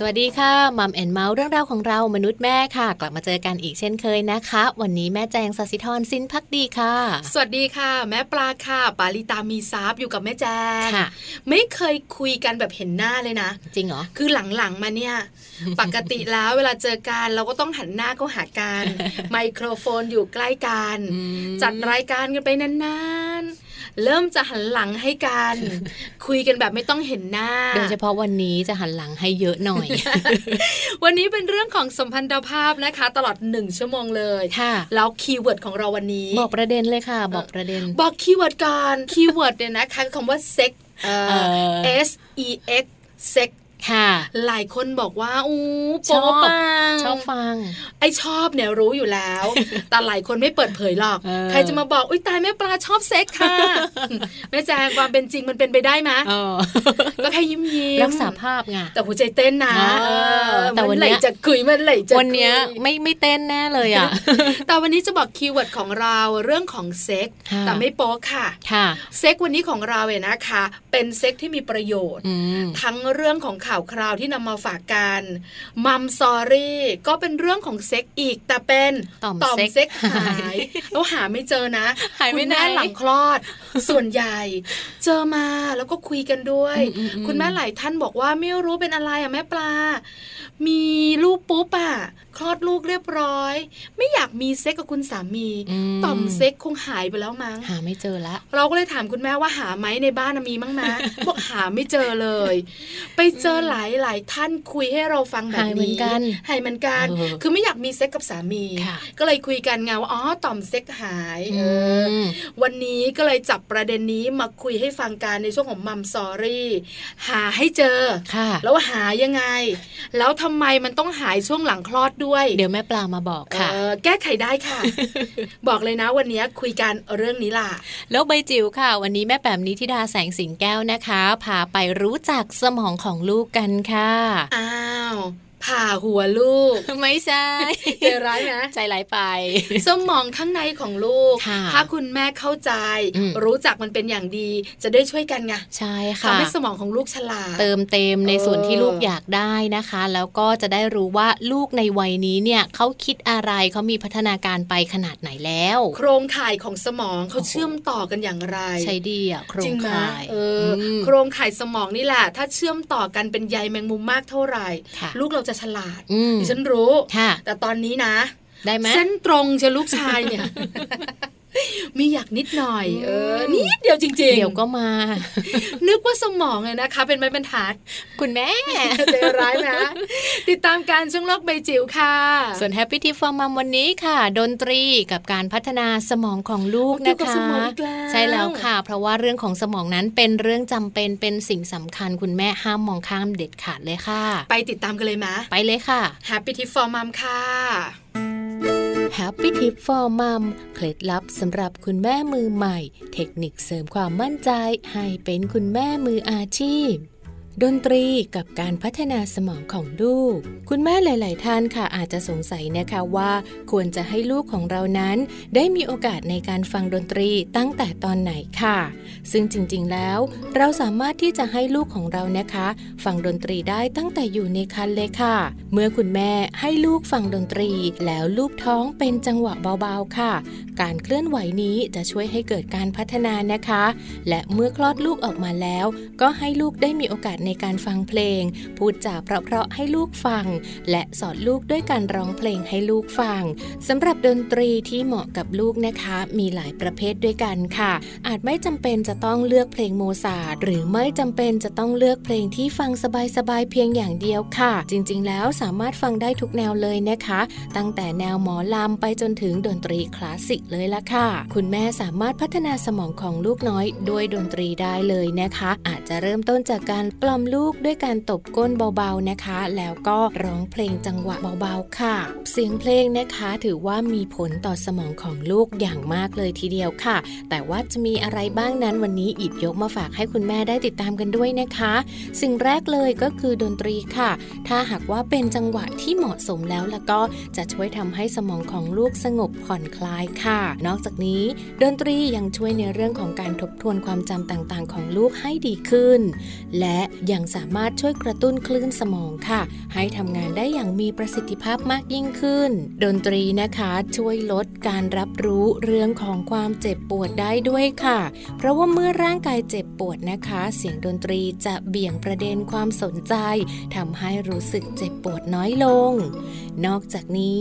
สวัสดีค่ะ Mom and Mouth เรื่องราวของเรามนุษย์แม่ค่ะ กลับมาเจอกันอีกเช่นเคยนะคะ วันนี้แม่แจงสัสิธรสินพักดีค่ะ สวัสดีค่ะ แม่ปลาค่ะ ปาลิตามีซับอยู่กับแม่แจงค่ะไม่เคยคุยกันแบบเห็นหน้าเลยนะ จริงเหรอคือหลังๆมาเนี่ย ปกติแล้วเวลาเจอกันเราก็ต้องหันหน้าเข้าหากันไมโครโฟนอยู่ใกล้กันอืมจัดรายการกันไปนานๆ เริ่มจะหันหลังให้กัน คุยกันแบบไม่ต้องเห็นหน้า โดยเฉพาะวันนี้จะหันหลังให้เยอะหน่อย วันนี้เป็นเรื่องของสัมพันธภาพนะคะ ตลอดหนึ่งชั่วโมงเลยค่ะแล้วคีย์เวิร์ดของเราวันนี้ บอกประเด็นเลยค่ะ บอกประเด็น บอกคีย์เวิร์ดก่อนคีย์เวิร์ดเนี่ยนะคะคำว่า sex เอ่อเออ S E X sex ค่ะ หลายคนบอกว่าอู้ชอบโป๊ปังชอบฟัง ไอ้ชอบเนี่ยรู้อยู่แล้ว แต่หลายคนไม่เปิดเผยหรอกเออใครจะมาบอกอุ้ยตายแม่ปลาชอบเซ็กส์ค่ะแม่แจงความเป็นจริงมันเป็นไปได้ไหมเออก็แค่ยิ้มยิ้มรักษาภาพไงแต่หัวใจเต้นนะอ๋อเออแต่วันมัไหลเนี้ยจะคุยมันไหลจะคุยวันเนี้ยไม่ไม่เต้นแน่เลยอะแต่วันนี้จะบอกคีย์เวิร์ดของเราเรื่องของเซ็กค่ะแต่ไม่โป๊ค่ะค่ะ เซ็กวันนี้ของเราเนี่ยนะคะ เป็นเซ็กที่มีประโยชน์อืมทั้งเรื่องของข่าวคราวที่นำมาฝากกันมัมซอรี่ก็เป็นเรื่องของเซ็กอีก แต่เป็นต่อมต่อมเซ็กเซ็กหาหายยแล้วหาไม่เจอนะหายไปคุณไหนแม่หลังคลอดส่วนใหญ่ เจอมาแล้วก็คุยกันด้วยอืมอืมอืมคุณแม่หลายท่านบอกว่าไม่รู้เป็นอะไรอะแม่ปลา มีลูกปุ๊บอะคลอดลูกเรียบร้อย ไม่อยากมีเซ็กกับคุณสามีอืมต่อมเซ็กคงหายไปแล้วมั้งหาไม่เจอละเราก็เลยถามคุณแม่ว่าหาไหมในบ้านน่ะมีมั้งนะบอกหาไม่เจอเลย ไปเจอหลายหลายท่านคุยให้เราฟังแบบหายเหมือนนี้กันหายเหมือนกันเออคือไม่อยากมีเซ็กกับสามีค่ะก็เลยคุยกันไงว่าอ๋อต่อมเซ็กหายเอออมวันนี้ก็เลยจับประเด็นนี้มาคุยให้ฟังกันในช่วงของมัมซอรี่ หาให้เจอค่ะ แล้วหายังไง แล้วทำไมมันต้องหายช่วงหลังคลอดด้วย เดี๋ยวแม่ปลามาบอกค่ะเออแก้ไขได้ค่ะ บอกเลยนะวันนี้คุยกันเรื่องนี้ล่ะโลกใบจิ๋วค่ะ วันนี้แม่แปมนิธิดาแสงสิงแก้วนะคะ พาไปรู้จักสมองของลูกกันค่ะ อ้าว ผ่าหัวลูก ไม่ใช่ใจร้ายนะใจร้ายไป สมองข้างในของลูกค่ะถ้าคุณแม่เข้าใจอืมรู้จักมันเป็นอย่างดี จะได้ช่วยกันไงใช่ค่ะทำให้สมองของลูกฉลาดเติมเต็มในส่วนที่เออลูกอยากได้นะคะ แล้วก็จะได้รู้ว่าลูกในวัยนี้เนี่ยเขาคิดอะไรเขามีพัฒนาการไปขนาดไหนแล้ว โครงข่ายของสมองเขาเชื่อมต่อกันอย่างไร ใช่ดีอะโครจริงงไหมข่ายเอออมโครงข่ายสมองนี่แหละ ถ้าเชื่อมต่อกันเป็นใยแมงมุมมากเท่าไหร่ค่ะลูกเราจะฉลาดอืมดิฉันรู้ค่ะแต่ตอนนี้นะได้ไหมเส้นตรงเชียวลูกชายเนี่ย มีอยากนิดหน่อย เออนิดเดียวจริง ๆ เดี๋ยวก็มา นึกว่าสมองเลยนะคะ เป็นไม้บรรทัดคุณแม่ใจร้ายนะ ติดตามการช่วงโลกใบจิ๋วค่ะ ส่วน Happy Tip for Mom วันนี้ค่ะ ดนตรีกับการพัฒนาสมองของลูกเกี่นะยวกับคะสมองอีกแล้วใช่แล้วค่ะ เพราะว่าเรื่องของสมองนั้นเป็นเรื่องจำเป็นเป็นสิ่งสำคัญ คุณแม่ห้ามมองข้ามเด็ดขาดเลยค่ะ ไปติดตามกันเลยมะไปเลยค่ะ Happy Tip for Mom ค่ะ Happy Tip for Mom เคล็ดลับสำหรับคุณแม่มือใหม่ เทคนิคเสริมความมั่นใจให้เป็นคุณแม่มืออาชีพ ดนตรีกับการพัฒนาสมองของลูก คุณแม่หลาย ๆ ท่านค่ะอาจจะสงสัยนะคะว่าควรจะให้ลูกของเรานั้น ได้มีโอกาสในการฟังดนตรีตั้งแต่ตอนไหนค่ะ ซึ่งจริง ๆ แล้ว เราสามารถที่จะให้ลูกของเรานะคะ ฟังดนตรีได้ตั้งแต่อยู่ในครรภ์เลยค่ะ เมื่อคุณแม่ให้ลูกฟังดนตรี แล้วลูกท้องเป็นจังหวะเบา ๆ ค่ะ การเคลื่อนไหวนี้จะช่วยให้เกิดการพัฒนานะคะ และเมื่อคลอดลูกออกมาแล้ว ก็ให้ลูกได้มีโอกาสในการฟังเพลง พูดจาเพราะๆให้ลูกฟัง และสอนลูกด้วยการร้องเพลงให้ลูกฟังสำหรับดนตรีที่เหมาะกับลูกนะคะ มีหลายประเภทด้วยกันค่ะ อาจไม่จำเป็นจะต้องเลือกเพลงโมซาร์หรือไม่จำเป็นจะต้องเลือกเพลงที่ฟังสบายๆเพียงอย่างเดียวค่ะ จริงๆ แล้วสามารถฟังได้ทุกแนวเลยนะคะ ตั้งแต่แนวหมอลำไปจนถึงดนตรีคลาสสิกเลยละค่ะ คุณแม่สามารถพัฒนาสมองของลูกน้อยด้วยดนตรีได้เลยนะคะ อาจจะเริ่มต้นจากการกล่อมลูกด้วยการตบก้นเบาๆนะคะ แล้วก็ร้องเพลงจังหวะเบาๆค่ะ เสียงเพลงนะคะถือว่ามีผลต่อสมองของลูกอย่างมากเลยทีเดียวค่ะ แต่ว่าจะมีอะไรบ้างนั้นวันนี้อิดยกมาฝากให้คุณแม่ได้ติดตามกันด้วยนะคะ สิ่งแรกเลยก็คือดนตรีค่ะ ถ้าหากว่าเป็นจังหวะที่เหมาะสมแล้วแล้วก็จะช่วยทำให้สมองของลูกสงบผ่อนคลายค่ะ นอกจากนี้ ดนตรียังช่วยในเรื่องของการทบทวนความจำต่างๆ ของลูกให้ดีขึ้น และยังสามารถช่วยกระตุ้นคลื่นสมองค่ะ ให้ทำงานได้อย่างมีประสิทธิภาพมากยิ่งขึ้น ดนตรีนะคะช่วยลดการรับรู้เรื่องของความเจ็บปวดได้ด้วยค่ะ เพราะว่าเมื่อร่างกายเจ็บปวดนะคะ เสียงดนตรีจะเบี่ยงประเด็นความสนใจทำให้รู้สึกเจ็บปวดน้อยลง นอกจากนี้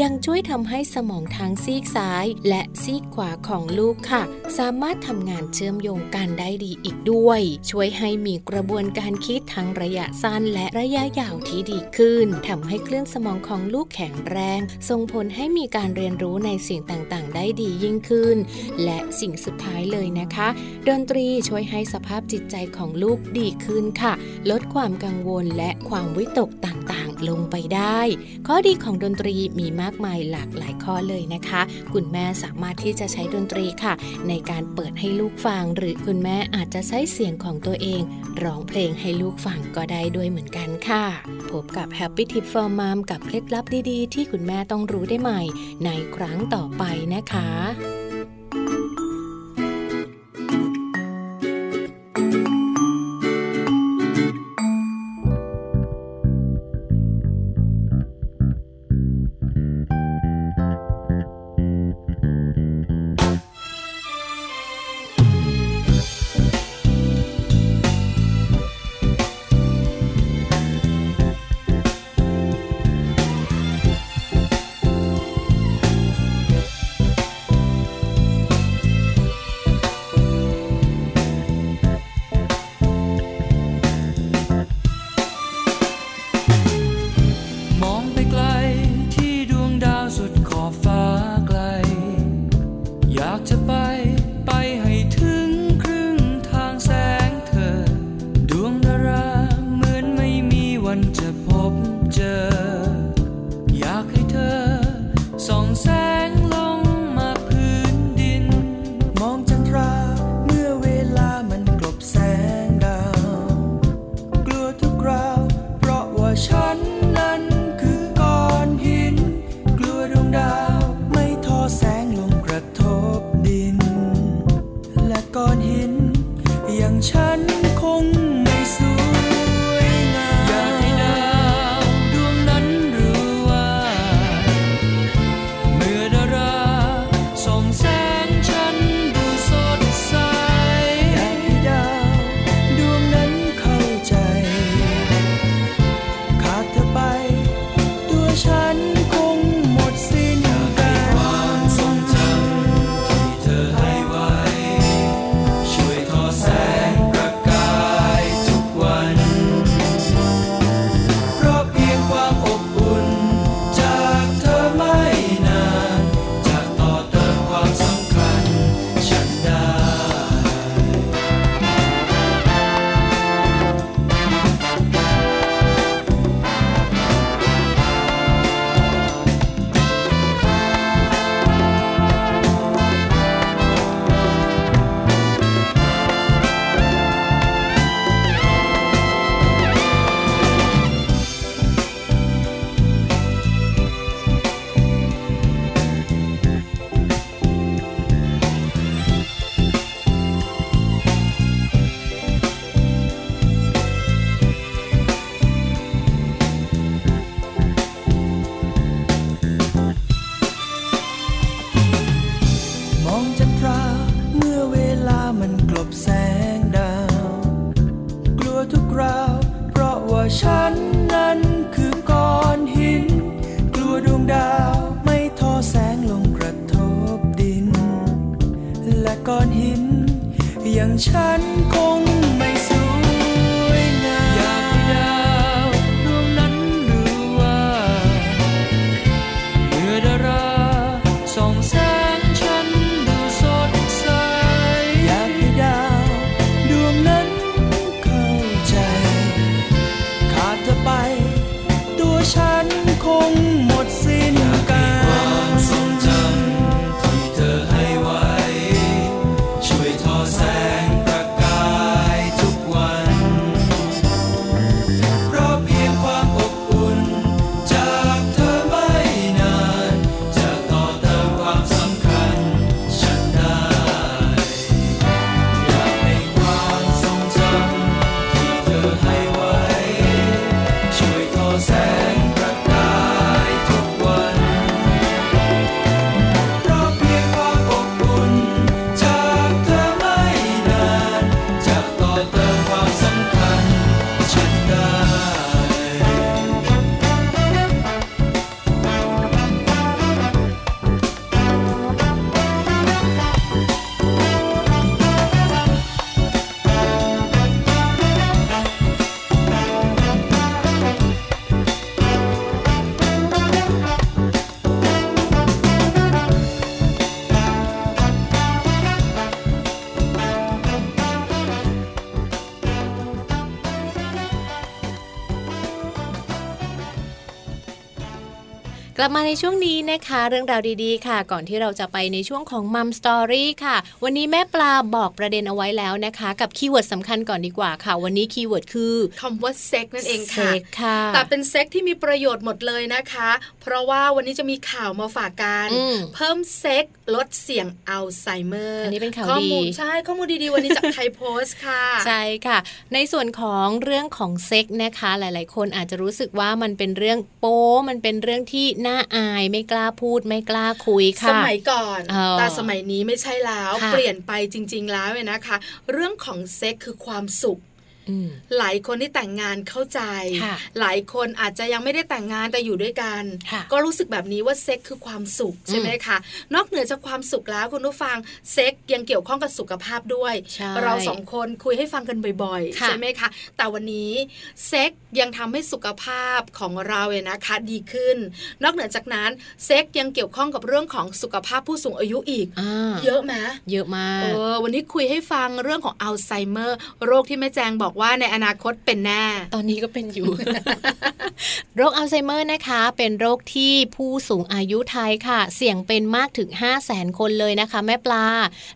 ยังช่วยทำให้สมองทางซีกซ้าย และซีกขวาของลูกค่ะ สามารถทำงานเชื่อมโยงกันได้ดีอีกด้วย ช่วยให้มีกระบวนการคิดทั้งระยะสั้นและระยะยาวที่ดีขึ้นทำให้คลื่นสมองของลูกแข็งแรง ส่งผลให้มีการเรียนรู้ในสิ่งต่างๆ ได้ดียิ่งขึ้น และสิ่งสุดท้ายเลยนะคะ ดนตรีช่วยให้สภาพจิตใจของลูกดีขึ้นค่ะ ลดความกังวลและความวิตกต่างๆ ลงไปได้ ข้อดีของดนตรีมีมากมายหลากหลายข้อเลยนะคะ คุณแม่สามารถที่จะใช้ดนตรีค่ะ ในการเปิดให้ลูกฟัง หรือคุณแม่อาจจะใช้เสียงของตัวเองร้องเพลงให้ลูกฟังก็ได้ด้วยเหมือนกันค่ะ พบกับ Happy Tip for Mom กับเคล็ดลับดีๆ ที่คุณแม่ต้องรู้ได้ใหม่ ในครั้งต่อไปนะคะ ก้อนหิน อย่างฉันคง กลับมาในช่วงนี้นะคะ เรื่องราวดีๆ ค่ะ ก่อนที่เราจะไปในช่วงของ Mom Story ค่ะ วันนี้แม่ปลาบอกประเด็นเอาไว้แล้วนะคะ กับคีย์เวิร์ดสำคัญก่อนดีกว่าค่ะ วันนี้คีย์เวิร์ดคือคำว่าเซ็กส์นั่นเองค่ะเซ็กส์ค่ะ แต่เป็นเซ็กที่มีประโยชน์หมดเลยนะคะ เพราะว่าวันนี้จะมีข่าวมาฝากกันอืมเพิ่มเซ็กลดเสี่ยงอัลไซเมอร์อันนี้เป็นข่าวข้อดีมูลใช่ข้อมูลดีๆวันนี้จากไทยโพสต์ค่ะใช่ค่ะ ในส่วนของเรื่องของเซ็กนะคะ หลาย ๆ คนอาจจะรู้สึกว่ามันเป็นเรื่องโป๊มันเป็นเรื่องที่น่าอายไม่กล้าพูดไม่กล้าคุยค่ะ สมัยก่อนเออแต่สมัยนี้ไม่ใช่แล้วค่ะเปลี่ยนไปจริง ๆ แล้วเนี่ยนะคะ เรื่องของเซ็กคือความสุขอืม หลายคนที่แต่งงานเข้าใจค่ะหลายคนอาจจะยังไม่ได้แต่งงานแต่อยู่ด้วยกันค่ะก็รู้สึกแบบนี้ว่าเซ็กคือความสุขใช่ไหมคะ นอกเหนือจากความสุขแล้วคุณผู้ฟังเซ็กยังเกี่ยวข้องกับสุขภาพด้วยใช่เราสองคนคุยให้ฟังกันบ่อยๆค่ะใช่ไหมคะ แต่วันนี้เซ็กยังทำให้สุขภาพของเราเนี่ยนะคะดีขึ้น นอกเหนือจากนั้นเซ็กยังเกี่ยวข้องกับเรื่องของสุขภาพผู้สูงอายุอีกอ่าเยอะไหมเยอะมาเอกอวันนี้คุยให้ฟังเรื่องของอัลไซเมอร์ โรคที่แม่แจงบอกว่าในอนาคตเป็นแน่ ตอนนี้ก็เป็นอยู่ โรคอัลไซเมอร์นะคะ เป็นโรคที่ผู้สูงอายุไทยค่ะ เสี่ยงเป็นมากถึง 5 0 0แสนคนเลยนะคะ แม่ปลา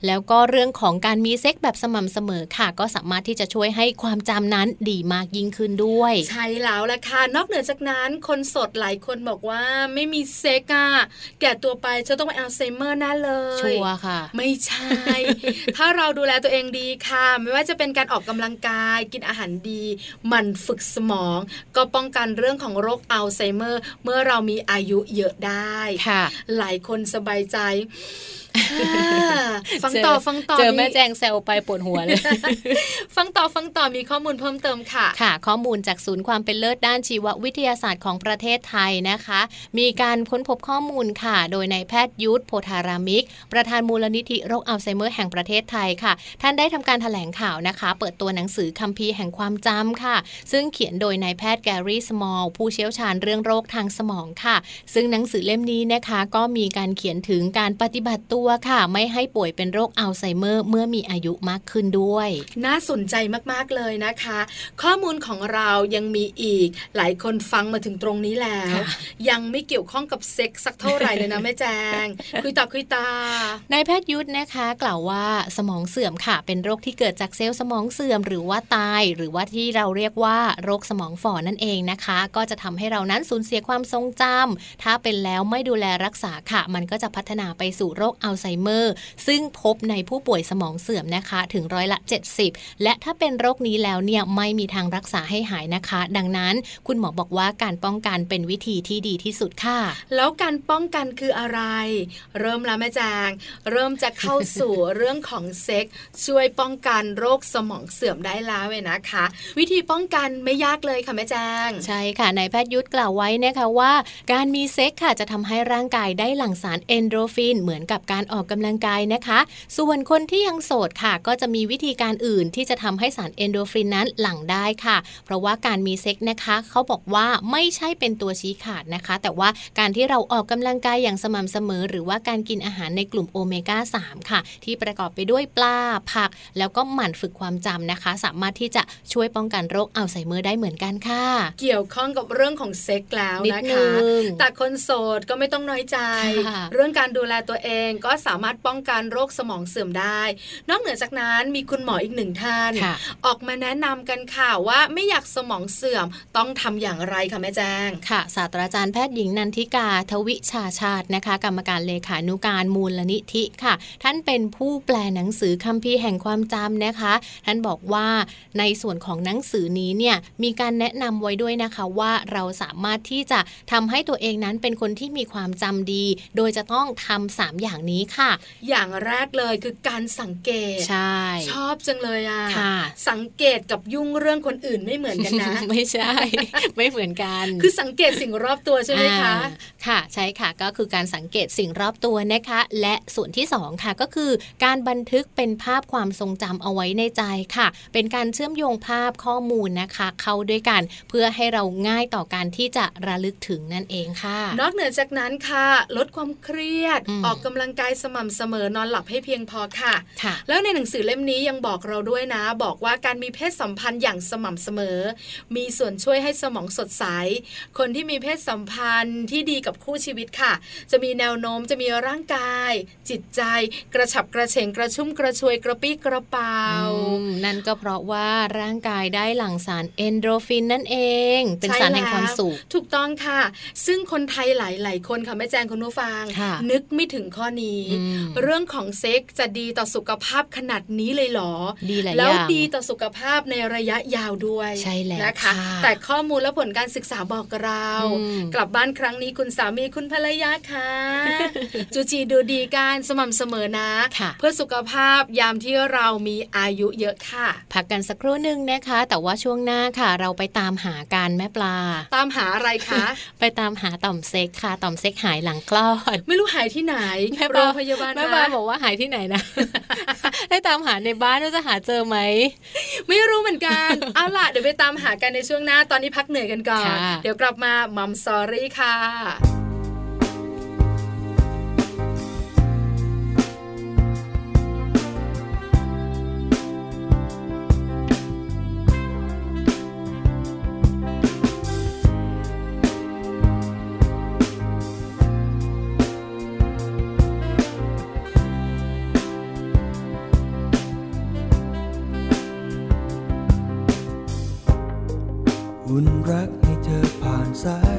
แล้วก็เรื่องของการมีเซ็กแบบสม่ำเสมอค่ะ ก็สามารถที่จะช่วยให้ความจำนั้นดีมากยิ่งขึ้นด้วย ใช่แล้วล่ะค่ะ นอกเหนือจากนั้นคนโสดหลายคนบอกว่าไม่มีเซ็กอะแก่ตัวไปจะต้องไปอัลไซเมอร์แน่เลย ชัวร์ค่ะ ไม่ใช่ ถ้าเราดูแลตัวเองดีค่ะ ไม่ว่าจะเป็นการออกกำลังกายกินอาหารดีหมั่นฝึกสมอง ก็ป้องกันเรื่องของโรคอัลไซเมอร์ เมื่อเรามีอายุเยอะได้ค่ะหลายคนสบายใจอ่าฟังต่อเจอฟังต่อเจอแม่มีแจงแซวไปปวดหัวเลย ฟังต่อฟังต่อมีข้อมูลเพิ่มเติมค่ะ ค่ะ ข้อมูลจากศูนย์ความเป็นเลิศด้านชีววิทยาศาสตร์ของประเทศไทยนะคะ มีการค้นพบข้อมูลค่ะ โดยนายแพทย์ยุทธโพธารามิก ประธานมูลนิธิโรคอัลไซเมอร์แห่งประเทศไทยค่ะ ท่านได้ทำการแถลงข่าวนะคะ เปิดตัวหนังสือคัมภีร์แห่งความจำค่ะ ซึ่งเขียนโดยนายแพทย์แกรี่สมอลล์ผู้เชี่ยวชาญเรื่องโรคทางสมองค่ะ ซึ่งหนังสือเล่มนี้นะคะ ก็มีการเขียนถึงการปฏิบัติตัวค่ะ ไม่ให้ป่วยเป็นโรคอัลไซเมอร์เมื่อมีอายุมากขึ้นด้วย น่าสนใจมากๆเลยนะคะ ข้อมูลของเรายังมีอีก หลายคนฟังมาถึงตรงนี้แล้วค่ะยังไม่เกี่ยวข้องกับเซ็กส์สักเท่าไหร่เลยนะแม่แจง คุยต่อคุยต่อนายแพทย์ยุทธนะคะ กล่าวว่าสมองเสื่อมค่ะ เป็นโรคที่เกิดจากเซลล์สมองเสื่อมหรือว่าตาย หรือว่าที่เราเรียกว่าโรคสมองฝ่อนั่นเองนะคะ ก็จะทำให้เรานั้นสูญเสียความทรงจำถ้าเป็นแล้วไม่ดูแลรักษาค่ะ มันก็จะพัฒนาไปสู่โรคอัลไซเมอร์ ซึ่งพบในผู้ป่วยสมองเสื่อมนะคะถึงร้อยละ 70 และถ้าเป็นโรคนี้แล้วเนี่ยไม่มีทางรักษาให้หายนะคะ ดังนั้นคุณหมอบอกว่าการป้องกันเป็นวิธีที่ดีที่สุดค่ะ แล้วการป้องกันคืออะไร เริ่มแล้วแม่แจงเริ่มจะเข้าสู่เรื่องของเซ็กส์ช่วยป้องกันโรคสมองเสื่อมได้แล้วเว้ยนะคะ วิธีป้องกันไม่ยากเลยค่ะแม่แจงใช่ค่ะนายแพทย์ยุทธกล่าวไว้นะคะว่า การมีเซ็กค่ะจะทำให้ร่างกายได้หลั่งสารเอนโดรฟินเหมือนกับการออกกำลังกายนะคะ ส่วนคนที่ยังโสดค่ะ ก็จะมีวิธีการอื่นที่จะทำให้สารเอนโดรฟินนั้นหลั่งได้ค่ะ เพราะว่าการมีเซ็กนะคะ เขาบอกว่าไม่ใช่เป็นตัวชี้ขาดนะคะ แต่ว่าการที่เราออกกำลังกายอย่างสม่ำเสมอ หรือว่าการกินอาหารในกลุ่มโอเมก้า3ค่ะ ที่ประกอบไปด้วยปลาผัก แล้วก็หมั่นฝึกความจำนะคะ สามารถที่จะช่วยป้องกันโรคอัลไซเมอร์ได้เหมือนกันค่ะ เกี่ยวข้องกับเรื่องของเซ็กส์แล้วนิดนะนึคะงแต่คนโสดก็ไม่ต้องน้อยใจค่ะเรื่องการดูแลตัวเองก็สามารถป้องกันโรคสมองเสื่อมได้ นอกเหนือจากนั้นมีคุณหมออีกหนึ่งท่านค่ะออกมาแนะนำกันค่ะว่าไม่อยากสมองเสื่อมต้องทำอย่างไรคะแม่แจ้งค่ะศาสตราจารย์แพทย์หญิงนันทิกาทวิชาชาตินะคะ กรรมการเลขานุการมูลนิธิค่ะ ท่านเป็นผู้แปลหนังสือคัมภีร์แห่งความจำนะคะ ท่านบอกว่าในส่วนของหนังสือนี้เนี่ยมีการแนะนำไว้ด้วยนะคะว่าเราสามารถที่จะทำให้ตัวเองนั้นเป็นคนที่มีความจำดี โดยจะต้องทำสามอย่างนี้ค่ะ อย่างแรกเลยคือการสังเกตใช่ชอบจังเลยอะค่ะ สังเกตกับยุ่งเรื่องคนอื่นไม่เหมือนกันนะ ไม่ใช่ ไม่เหมือนกัน คือสังเกตสิ่งรอบตัวใช่ไหมคะอ่าค่ะ ใช่ค่ะก็คือการสังเกตสิ่งรอบตัวนะคะ และส่วนที่สองค่ะก็คือ การบันทึกเป็นภาพความทรงจำเอาไว้ในใจค่ะ เป็นการเชื่อมโยงภาพข้อมูลนะคะ เข้าด้วยกัน เพื่อให้เราง่ายต่อการที่จะระลึกถึงนั่นเองค่ะ นอกเหนือจากนั้นค่ะ ลดความเครียดอืมออกกำลังกายสม่ำเสมอนอนหลับให้เพียงพอค่ะค่ะแล้วในหนังสือเล่มนี้ยังบอกเราด้วยนะ บอกว่าการมีเพศสัมพันธ์อย่างสม่ำเสมอ มีส่วนช่วยให้สมองสดใส คนที่มีเพศสัมพันธ์ที่ดีกับคู่ชีวิตค่ะ จะมีแนวโน้มจะมีร่างกาย จิตใจ กระฉับกระเฉงกระชุ่มกระชวยกระปี้กระเป๋าอืมนั่นก็เพราะว่าร่างกายได้หลั่งสารเอนโดรฟินนั่นเอง เป็นสารแห่งความสุขถูกต้องค่ะ ซึ่งคนไทยหลาย ๆ คนค่ะแม่แจงคุณผู้ฟังค่ะนึกไม่ถึงข้อนี้อืมเรื่องของเซ็กส์จะดีต่อสุขภาพขนาดนี้เลยเหรอ ดีหลายแล้วอย่างดีต่อสุขภาพในระยะยาวด้วยใช่แล้วนะคะค่ะแต่ข้อมูลและผลการศึกษาบอกเราอืมกลับบ้านครั้งนี้คุณสามีคุณภรรยาค่ะ จูจีดูดีการสม่ำเสมอนะค่ะเพื่อสุขภาพยามที่เรามีอายุเยอะค่ะ พักกันสักครู่หนึ่งนะคะ แต่ว่าช่วงหน้าค่ะ เราไปตามหาการแม่ปลา ตามหาอะไรคะ ไปตามหาต่อมเซ็กค่ะต่อมเซ็กหายหลังคลอด ไม่รู้หายที่ไหนแม่ปโรลางพยาบาลแม่นะปลาบอกว่าหายที่ไหนนะ ให้ตามหาในบ้านว่าจะหาเจอไหม ไม่รู้เหมือนกัน เอาล่ะ เดี๋ยวไปตามหากันในช่วงหน้า ตอนนี้พักเหนื่อยกันก่อนค่ะเดี๋ยวกลับมามัมสอรี่ค่ะ รักให้เธอผ่านสาย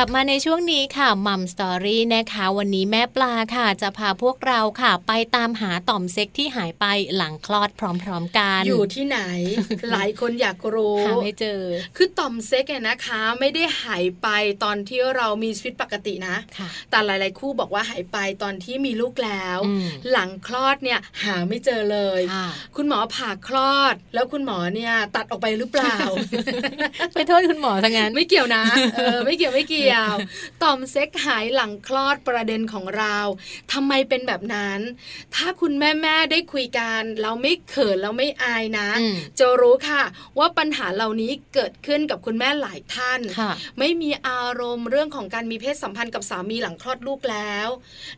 ลับมาในช่วงนี้ค่ะมัมสตอรี่นะคะ วันนี้แม่ปลาค่ะ จะพาพวกเราค่ะ ไปตามหาต่อมเซ็กที่หายไปหลังคลอดพร้อม ๆ กัน อยู่ที่ไหน หลายคนอยากรู้หาไม่เจอ คือต่อมเซ็กเนี่ยนะคะ ไม่ได้หายไปตอนที่เรามีชีวิตปกตินะค่ะแต่หลาย ๆ คู่บอกว่าหายไปตอนที่มีลูกแล้วอืมหลังคลอดเนี่ยหาไม่เจอเลยค่ะคุณหมอผ่าคลอด แล้วคุณหมอเนี่ยตัดออกไปหรือเปล่า ไปโทษคุณหมอทั้งนั้นไม่เกี่ยวนะเออไม่เกี่ยวไม่เกี่ยวต่อมเซ็กหายหลังคลอดประเด็นของเราทำไมเป็นแบบนั้น ถ้าคุณแม่แม่ๆได้คุยกันเราไม่เขินเราไม่อายนะอืมจะรู้ค่ะ ว่าปัญหาเหล่านี้เกิดขึ้นกับคุณแม่หลายท่านค่ะไม่มีอารมณ์เรื่องของการมีเพศสัมพันธ์กับสามีหลังคลอดลูกแล้ว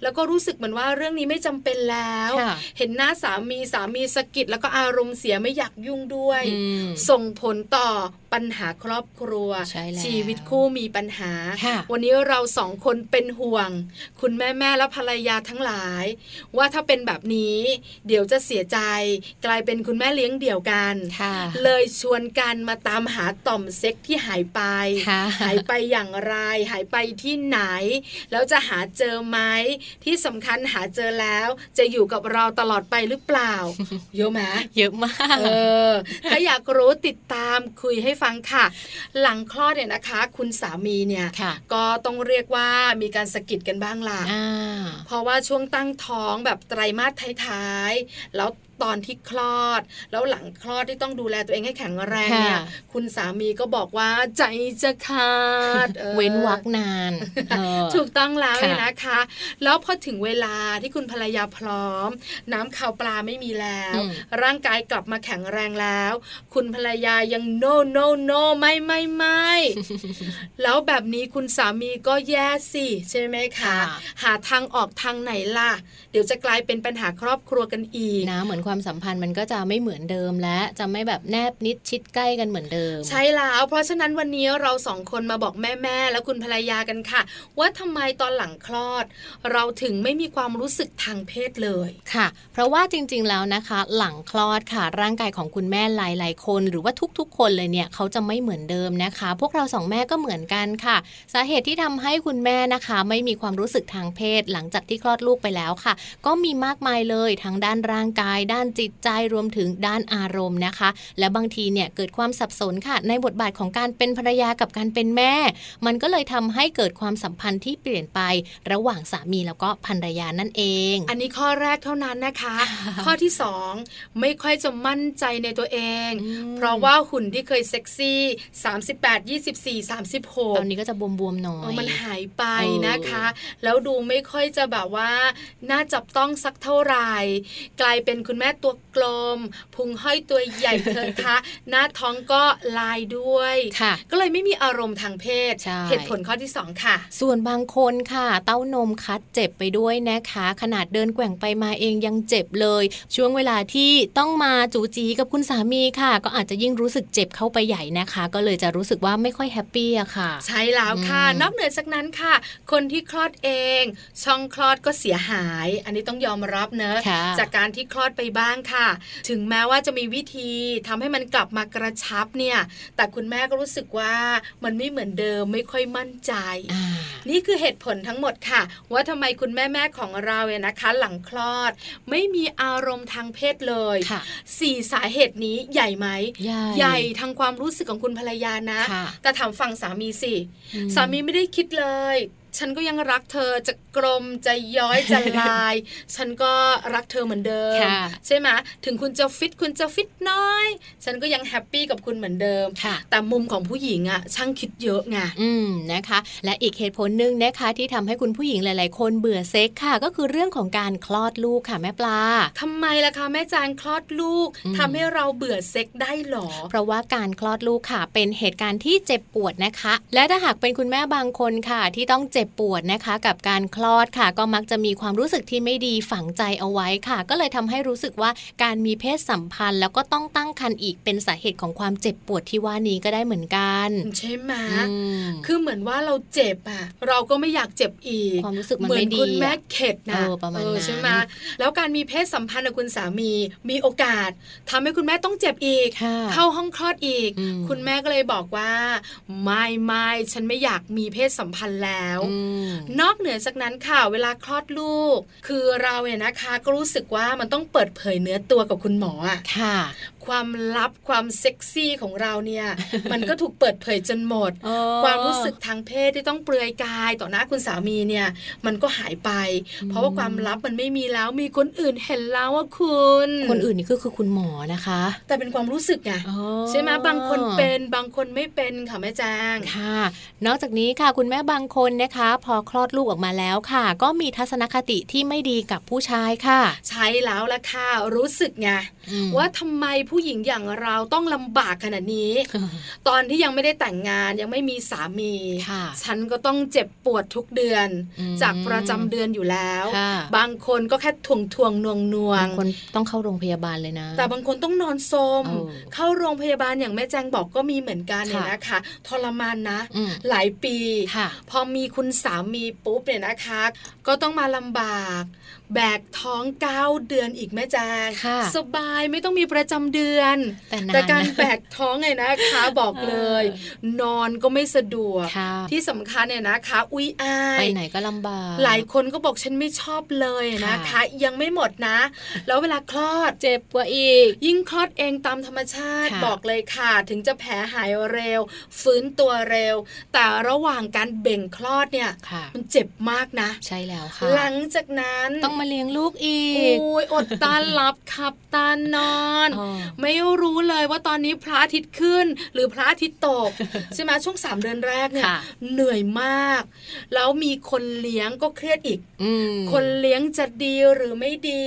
แล้วก็รู้สึกเหมือนว่าเรื่องนี้ไม่จำเป็นแล้วค่ะเห็นหน้าสามีสามีสะกิดแล้วก็อารมณ์เสียไม่อยากยุ่งด้วยอืมส่งผลต่อปัญหาครอบครัวใช่แล้วชีวิตคู่มีปัญหาค่ะวันนี้เราสองคนเป็นห่วง คุณแม่แม่และภรรยาทั้งหลาย ว่าถ้าเป็นแบบนี้เดี๋ยวจะเสียใจ กลายเป็นคุณแม่เลี้ยงเดี่ยวกันค่ะเลยชวนกันมาตามหาต่อมเซ็กที่หายไปค่ะหายไปอย่างไร หายไปที่ไหน แล้วจะหาเจอไหมที่สำคัญหาเจอแล้วจะอยู่กับเราตลอดไปหรือเปล่า เยอะไหมเยอะมากเออถ้าอยากรู้ติดตามคุยให้ฟังค่ะ หลังคลอดเนี่ยนะคะ คุณสามีเนี่ยค่ะก็ต้องเรียกว่ามีการสะกิดกันบ้างล่ะอ่าเพราะว่าช่วงตั้งท้องแบบไตรมาสท้ายๆแล้วตอนที่คลอด แล้วหลังคลอดที่ต้องดูแลตัวเองให้แข็งแรงเนี่ยค่ะคุณสามีก็บอกว่าใจจะขาดออเว้นวักนานเออถูกต้องแล้วค่ะนะคะ แล้วพอถึงเวลาที่คุณภรรยาพร้อม น้ำข่าวปลาไม่มีแล้วอืมร่างกายกลับมาแข็งแรงแล้ว คุณภรรยายัง no no no ไม่ไม่ไม่แล้วแบบนี้คุณสามีก็แย่สิใช่ไหมคะค่ะหาทางออกทางไหนล่ะ เดี๋ยวจะกลายเป็นปัญหาครอบครัวกันอีกนะเหมือนความสัมพันธ์มันก็จะไม่เหมือนเดิมและจะไม่แบบแนบนิดชิดใกล้กันเหมือนเดิม ใช่แล้วเพราะฉะนั้นวันนี้เราสองคนมาบอกแม่ๆและคุณภรรยากันค่ะ ว่าทำไมตอนหลังคลอด เราถึงไม่มีความรู้สึกทางเพศเลยค่ะ เพราะว่าจริงๆแล้วนะคะ หลังคลอดค่ะ ร่างกายของคุณแม่หลายๆคน หรือว่าทุกๆ คนเลยเนี่ยเขาจะไม่เหมือนเดิมนะคะ พวกเราสองแม่ก็เหมือนกันค่ะ สาเหตุที่ทำให้คุณแม่นะคะ ไม่มีความรู้สึกทางเพศ หลังจากที่คลอดลูกไปแล้วค่ะ ก็มีมากมายเลยทั้งด้านร่างกายด้านจิตใจรวมถึงด้านอารมณ์นะคะ และบางทีเนี่ยเกิดความสับสนค่ะ ในบทบาทของการเป็นภรรยากับการเป็นแม่ มันก็เลยทำให้เกิดความสัมพันธ์ที่เปลี่ยนไประหว่างสามีแล้วก็ภรรยานั่นเอง อันนี้ข้อแรกเท่านั้นนะคะ ข้อที่สองไม่ค่อยจะมั่นใจในตัวเองอืมเพราะว่าหุ่นที่เคยเซ็กซี่ 38 24 36 ตอนนี้ก็จะบวมๆหน่อเออยมันหายไปเออนะคะ แล้วดูไม่ค่อยจะแบบว่า น่าจับต้องสักเท่าไหร่ กลายเป็นคุณแม่ตัวกลม พุงห้อยตัวใหญ่เธอคะหน้าท้องก็ลายด้วยค่ะก็เลยไม่มีอารมณ์ทางเพศใช่เหตุผลข้อที่สองค่ะ ส่วนบางคนค่ะ เต้านมคัดเจ็บไปด้วยนะคะ ขนาดเดินแกว่งไปมาเองยังเจ็บเลย ช่วงเวลาที่ต้องมาจูจีกับคุณสามีค่ะ ก็อาจจะยิ่งรู้สึกเจ็บเข้าไปใหญ่นะคะ ก็เลยจะรู้สึกว่าไม่ค่อยแฮปปี้อะค่ะ ใช่แล้วค่ะอืมนอกเหนือจากนั้นค่ะ คนที่คลอดเอง ช่องคลอดก็เสียหาย อันนี้ต้องยอมรับเนอะค่ะจากการที่คลอดไปบ้างค่ะ ถึงแม้ว่าจะมีวิธีทำให้มันกลับมากระชับเนี่ย แต่คุณแม่ก็รู้สึกว่ามันไม่เหมือนเดิมไม่ค่อยมั่นใจอ่านี่คือเหตุผลทั้งหมดค่ะ ว่าทำไมคุณแม่แม่ๆของเราเนี่ยนะคะ หลังคลอด ไม่มีอารมณ์ทางเพศเลยค่ะสี่สาเหตุนี้ใหญ่ไหมใหญ่ใหญ่ทางความรู้สึกของคุณภรรยานะค่ะแต่ถามฝั่งสามีสิอืมสามีไม่ได้คิดเลย ฉันก็ยังรักเธอจะกลมจะย้อยจะลาย ฉันก็รักเธอเหมือนเดิมค่ะใช่ไหมถึงคุณจะฟิตคุณจะฟิตน้อย ฉันก็ยังแฮปปี้กับคุณเหมือนเดิมค่ะแต่มุมของผู้หญิงอะช่างคิดเยอะไงอืมนะคะ และอีกเหตุผลหนึ่งนะคะที่ทำให้คุณผู้หญิงหลาย ๆ คนเบื่อเซ็กค่ะ ก็คือเรื่องของการคลอดลูกค่ะแม่ปลาทำไมล่ะคะแม่แจงคลอดลูกอืมทำให้เราเบื่อเซ็กได้หรอ เพราะว่าการคลอดลูกค่ะ เป็นเหตุการณ์ที่เจ็บปวดนะคะ และถ้าหากเป็นคุณแม่บางคนค่ะที่ต้องเจ็บจ็บปวดนะคะกับการคลอดค่ะ ก็มักจะมีความรู้สึกที่ไม่ดีฝังใจเอาไว้ค่ะ ก็เลยทำให้รู้สึกว่าการมีเพศสัมพันธ์ แล้วก็ต้องตั้งครรภ์อีกเป็นสาเหตุของความเจ็บปวดที่ว่านี้ก็ได้เหมือนกัน ใช่ไหมอืมคือเหมือนว่าเราเจ็บอะเราก็ไม่อยากเจ็บอีกความรู้สึกมันเหมือไม่นดีคุณแม่อะเข็ดนะเออประมาณนั้นใช่ไหมแล้วการมีเพศสัมพันธ์กับคุณสามีมีโอกาสทำให้คุณแม่ต้องเจ็บอีกค่ะเข้าห้องคลอดอีกอืมคุณแม่ก็เลยบอกว่า ไม่ไม่ฉันไม่อยากมีเพศสัมพันธ์แล้วอืมนอกเหนือจากนั้นค่ะเวลาคลอดลูก คือเราเนี่ยนะคะก็รู้สึกว่ามันต้องเปิดเผยเนื้อตัวกับคุณหมออะค่ะ ความลับความเซ็กซี่ของเราเนี่ย มันก็ถูกเปิดเผยจนหมดอ๋อความรู้สึกทางเพศที่ต้องเปลือยกายต่อหน้าคุณสามีเนี่ย มันก็หายไป เพราะว่าความลับมันไม่มีแล้วมีคนอื่นเห็นแล้วว่าคุณ คนอื่นนี่ก็คือคุณหมอนะคะ แต่เป็นความรู้สึกไงอ๋อใช่ไหมบางคนเป็นบางคนไม่เป็นค่ะแม่แจ้งค่ะ นอกจากนี้ค่ะคุณแม่บางคนนะคะ พอคลอดลูกออกมาแล้วค่ะ ก็มีทัศนคติที่ไม่ดีกับผู้ชายค่ะ ใช้แล้วละค่ะรู้สึกไงอืมว่าทำไมผู้หญิงอย่างเราต้องลำบากขนาดนี้ ตอนที่ยังไม่ได้แต่งงานยังไม่มีสามีค่ะฉันก็ต้องเจ็บปวดทุกเดือนอืมจากประจำเดือนอยู่แล้วค่ะบางคนก็แค่ทวงทวงนวงนวงบางคนต้องเข้าโรงพยาบาลเลยนะ แต่บางคนต้องนอนโซมเออเข้าโรงพยาบาลอย่างแม่แจงบอกก็มีเหมือนกันเนี่ยค่ะนะคะ ทรมานนะอืมหลายปีค่ะพอมีคุณสามีปุ๊บเนี่ยนะคะ ก็ต้องมาลำบาก แบกท้องเก้าเดือนอีกแม่แจงค่ะสบายไม่ต้องมีประจำเดือน แต่นานแต่การนะแบกท้องไงนะคะบอกเลย นอนก็ไม่สะดวกค่ะที่สำคัญเนี่ยนะคะ อุ้ยอายไปไหนก็ลำบากหลายคนก็บอกฉันไม่ชอบเลยนะคะค่ะยังไม่หมดนะ แล้วเวลาคลอดเจ็บกว่าอีก ยิ่งคลอดเองตามธรรมชาติค่ะบอกเลยค่ะ ถึงจะแผลหายเร็ว ฟื้นตัวเร็ว แต่ระหว่างการเบ่งคลอดเนี่ยค่ะมันเจ็บมากนะ ใช่แล้วค่ะ หลังจากนั้นต้องมาเลี้ยงลูกอีโอก้ยอดตาหลับขับตานอนอ๋อไม่รู้เลยว่าตอนนี้พระอาทิตย์ขึ้น หรือพระอาทิตย์ตกใช่ไหมช่วงสามเดือนแรกเนี่ยค่ะเหนื่อยมาก แล้วมีคนเลี้ยงก็เครียดอีกอืมคนเลี้ยงจะดีหรือไม่ดี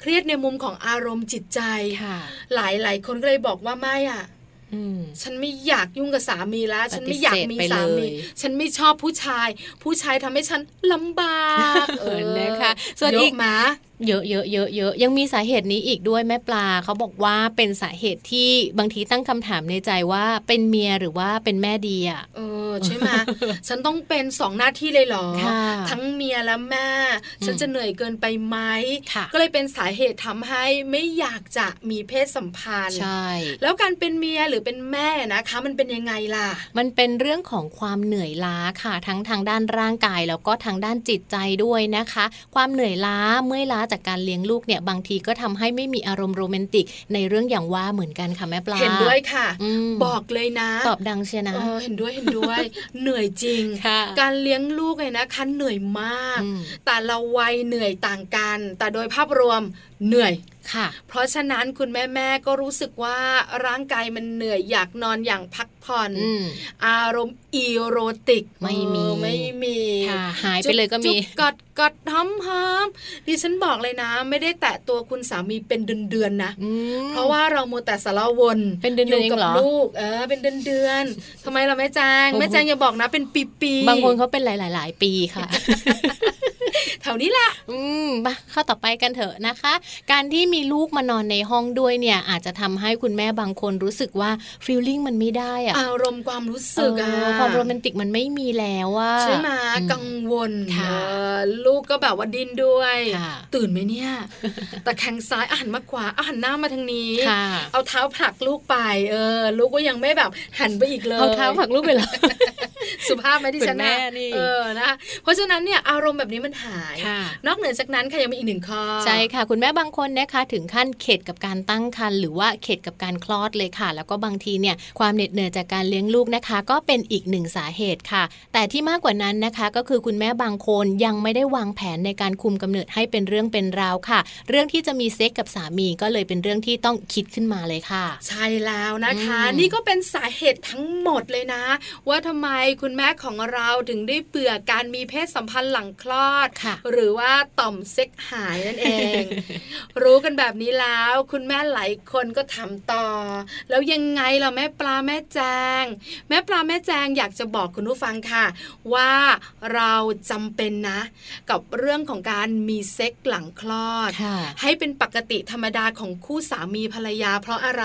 เครียดในมุมของอารมณ์จิตใจค่ะหลายหลายคนก็เลยบอกว่าไม่อะอืม ฉันไม่อยากยุ่งกับสามีแล้วปฏิเสธฉันไม่อยากมีสามีไปเลยฉันไม่ชอบผู้ชาย ผู้ชายทำให้ฉันลำบากเออนะคะส่วนเยอีกอะมาเยอะเยอะเยอะเยอะยังมีสาเหตุนี้อีกด้วยแม่ปลาเขาบอกว่าเป็นสาเหตุที่บางทีตั้งคำถามในใจว่าเป็นเมียหรือว่าเป็นแม่ดีอะเออใช่ไหมฉันต้องเป็นสองหน้าที่เลยเหรอค่ะทั้งเมียและแม่ ฉันจะเหนื่อยเกินไปไหมค่ะก็เลยเป็นสาเหตุทำให้ไม่อยากจะมีเพศสัมพันธ์ใช่แล้วการเป็นเมียหรือเป็นแม่นะคะ มันเป็นยังไงล่ะ มันเป็นเรื่องของความเหนื่อยล้าค่ะ ทั้งทางด้านร่างกายแล้วก็ทางด้านจิตใจด้วยนะคะ ความเหนื่อยล้าเมื่อยล้าจากการเลี้ยงลูกเนี่ยบางทีก็ทำให้ไม่มีอารมณ์โรแมนติก ในเรื่องอย่างว่าเหมือนกันค่ะแม่ปลาเห็นด้วยค่ะอืมบอกเลยนะ ตอบดังเชียนะเออเห็นด้วยเห็นด้วย เหนื่อยจริงค่ะการเลี้ยงลูกเลยนะคะเหนื่อยมากอืมแต่ละวัยเหนื่อยต่างกัน แต่โดยภาพรวมเหนื่อยค่ะ เพราะฉะนั้นคุณแม่แม่ๆก็รู้สึกว่าร่างกายมันเหนื่อยอยากนอนอย่างพักผ่อนอืมอารมณ์อีโรติกไม่มีเออไม่มีค่ะหายไปเลยก็มีจุ๊บกอดกอดหอมหอมดิฉันบอกเลยนะ ไม่ได้แตะตัวคุณสามีเป็นเดือนๆนะอืมเพราะว่าเรามัวแต่สารวนเป็นเดือนๆยู่เองกัเหรอลูกเออเป็นเดือนเดือนๆทำไมเราแม่แจงโอ้โหแม่แจงอย่าบอกนะ เป็นปีๆบางคนเขาเป็นหลายๆหลายปีค่ะ แถวนี้แหละอืมมาเข้าต่อไปกันเถอะนะคะ การที่มีลูกมานอนในห้องด้วยเนี่ยอาจจะทำให้คุณแม่บางคนรู้สึกว่าฟีลลิ่งมันไม่ได้อะอารมณ์ความรู้สึกอะเออความโรแมนติกมันไม่มีแล้วว่าใช่ไหมกังวลค่ะเออลูกก็แบบว่าดิ้นด้วยค่ะตื่นไหมเนี่ยแต่แข้งซ้ายอาหันมาขวาอาหันหน้ามาทางนี้ค่ะเอาเท้าผลักลูกไปเออลูกก็ยังไม่แบบหันไปอีกเลยเอาเท้าผลักลูกไปเหรอสุภาพไหมที่ฉันเหมือนแม่นี่เออนะเพราะฉะนั้นเนี่ยอารมณ์แบบนี้มันหายค่ะนอกเหนือจากนั้นค่ะยังมีอีกหนึ่งข้อ ใช่ค่ะ คุณแม่บางคนนะคะถึงขั้นเข็ดกับการตั้งครรภ์หรือว่าเข็ดกับการคลอดเลยค่ะ แล้วก็บางทีเนี่ยความเหน็ดเหนื่อยจากการเลี้ยงลูกนะคะ ก็เป็นอีกหนึ่งสาเหตุค่ะ แต่ที่มากกว่านั้นนะคะก็คือคุณแม่บางคนยังไม่ได้วางแผนในการคุมกำเนิดให้เป็นเรื่องเป็นราวค่ะ เรื่องที่จะมีเซ็กกับสามีก็เลยเป็นเรื่องที่ต้องคิดขึ้นมาเลยค่ะ ใช่แล้วนะคะอืมนี่ก็เป็นสาเหตุทั้งหมดเลยนะ ว่าทำไมคุณแม่ของเราถึงได้เบื่อการมีเพศสัมพันธ์หลังคลอดค่ะหรือว่าต่อมเซ็กหายนั่นเอง รู้กันแบบนี้แล้ว คุณแม่หลายคนก็ทำต่อ แล้วยังไงล่ะแม่ปลาแม่แจง แม่ปลาแม่แจงอยากจะบอกคุณผู้ฟังค่ะ ว่าเราจำเป็นนะ กับเรื่องของการมีเซ็กหลังคลอดค่ะให้เป็นปกติธรรมดาของคู่สามีภรรยาเพราะอะไร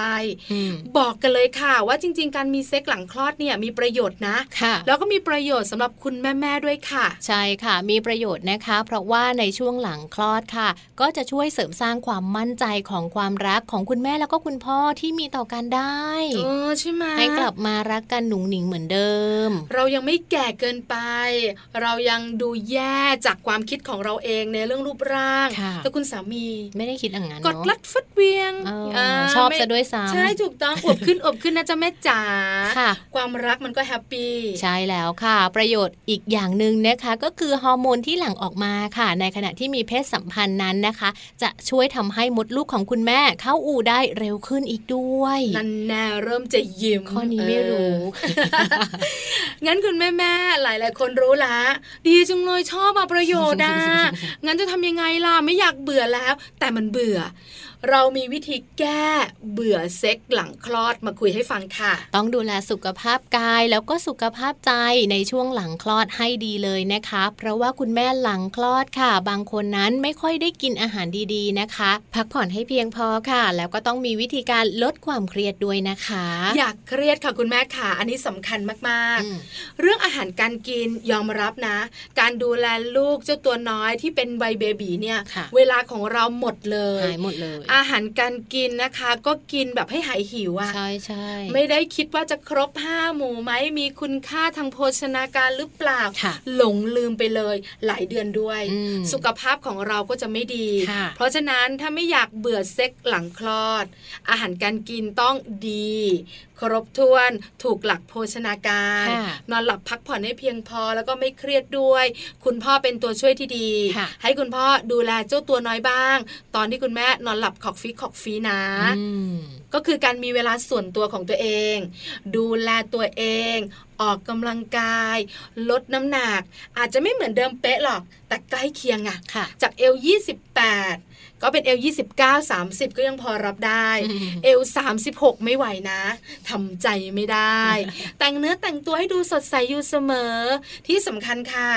อืมบอกกันเลยค่ะ ว่าจริง ๆ การมีเซ็กหลังคลอดเนี่ยมีประโยชน์นะค่ะแล้วก็มีประโยชน์สำหรับคุณแม่ๆด้วยค่ะ ใช่ค่ะ มีประโยชน์นะคะ เพราะว่าในช่วงหลังคลอดค่ะ ก็จะช่วยเสริมสร้างความมั่นใจของความรักของคุณแม่แล้วก็คุณพ่อที่มีต่อกันได้เออใช่ไหมให้กลับมารักกันหนุ่งหนิงเหมือนเดิม เรายังไม่แก่เกินไป เรายังดูแย่จากความคิดของเราเองในเรื่องรูปร่างค่ะแต่คุณสามีไม่ได้คิดอย่างนั้นกดเนาะลัดฟัดเวียงเอออ่าชอบไม่ซะด้วยซ้ำใช่ถูกต้องอบขึ้นอบขึ้นนะจ๊ะแม่จ๋าค่ะความรักมันก็แฮปปี้ใช่แล้วค่ะ ประโยชน์อีกอย่างหนึ่งนะคะ ก็คือฮอร์โมนที่หลั่งออกมาค่ะ ในขณะที่มีเพศสัมพันธ์นั้นนะคะ จะช่วยทำให้มดลูกของคุณแม่เข้าอู่ได้เร็วขึ้นอีกด้วยนันแน่เริ่มจะยิ้มข้อนี้ไม่รู้เอองั้นคุณแม่แม่ๆหลายๆ คนรู้ละ ดีจังเลยชอบมาประโยชน์อะงั้นจะทำยังไงล่ะไม่อยากเบื่อแล้ว แต่มันเบื่อ เรามีวิธีแก้เบื่อเซ็กหลังคลอดมาคุยให้ฟังค่ะ ต้องดูแลสุขภาพกายแล้วก็สุขภาพใจในช่วงหลังคลอดให้ดีเลยนะคะ เพราะว่าคุณแม่หลังคลอดค่ะ บางคนนั้นไม่ค่อยได้กินอาหารดีๆนะคะ พักผ่อนให้เพียงพอค่ะ แล้วก็ต้องมีวิธีการลดความเครียดด้วยนะคะ อยากเครียดค่ะคุณแม่ค่ะ อันนี้สำคัญมากอืมๆเรื่องอาหารการกินยอมรับนะ การดูแลลูกเจ้าตัวน้อยที่เป็นวัยเบบีเนี่ยค่ะเวลาของเราหมดเลยหายหมดเลยอาหารการกินนะคะ ก็กินแบบให้หายหิวอะใช่ใช่ไม่ได้คิดว่าจะครบห้าหมู่ไหมมีคุณค่าทางโภชนาการหรือเปล่าค่ะหลงลืมไปเลยหลายเดือนด้วยอืมสุขภาพของเราก็จะไม่ดีค่ะเพราะฉะนั้นถ้าไม่อยากเบื่อเซ็กหลังคลอด อาหารการกินต้องดี ครบถ้วนถูกหลักโภชนาการค่ะนอนหลับพักผ่อนให้เพียงพอแล้วก็ไม่เครียดด้วย คุณพ่อเป็นตัวช่วยที่ดีค่ะให้คุณพ่อดูแลเจ้าตัวน้อยบ้าง ตอนที่คุณแม่นอนหลับขอกฟีขอกฟีนะอืมก็คือการมีเวลาส่วนตัวของตัวเอง ดูแลตัวเองออกกำลังกาย ลดน้ำหนัก อาจจะไม่เหมือนเดิมเป๊ะหรอก แต่ใกล้เคียงอะค่ะจากเอล28 ก็เป็นเอล29 30ก็ยังพอรับได้อืมเอล36ไม่ไหวนะทำใจไม่ได้ แต่งเนื้อแต่งตัวให้ดูสดใสอยู่เสมอ ที่สำคัญค่ะ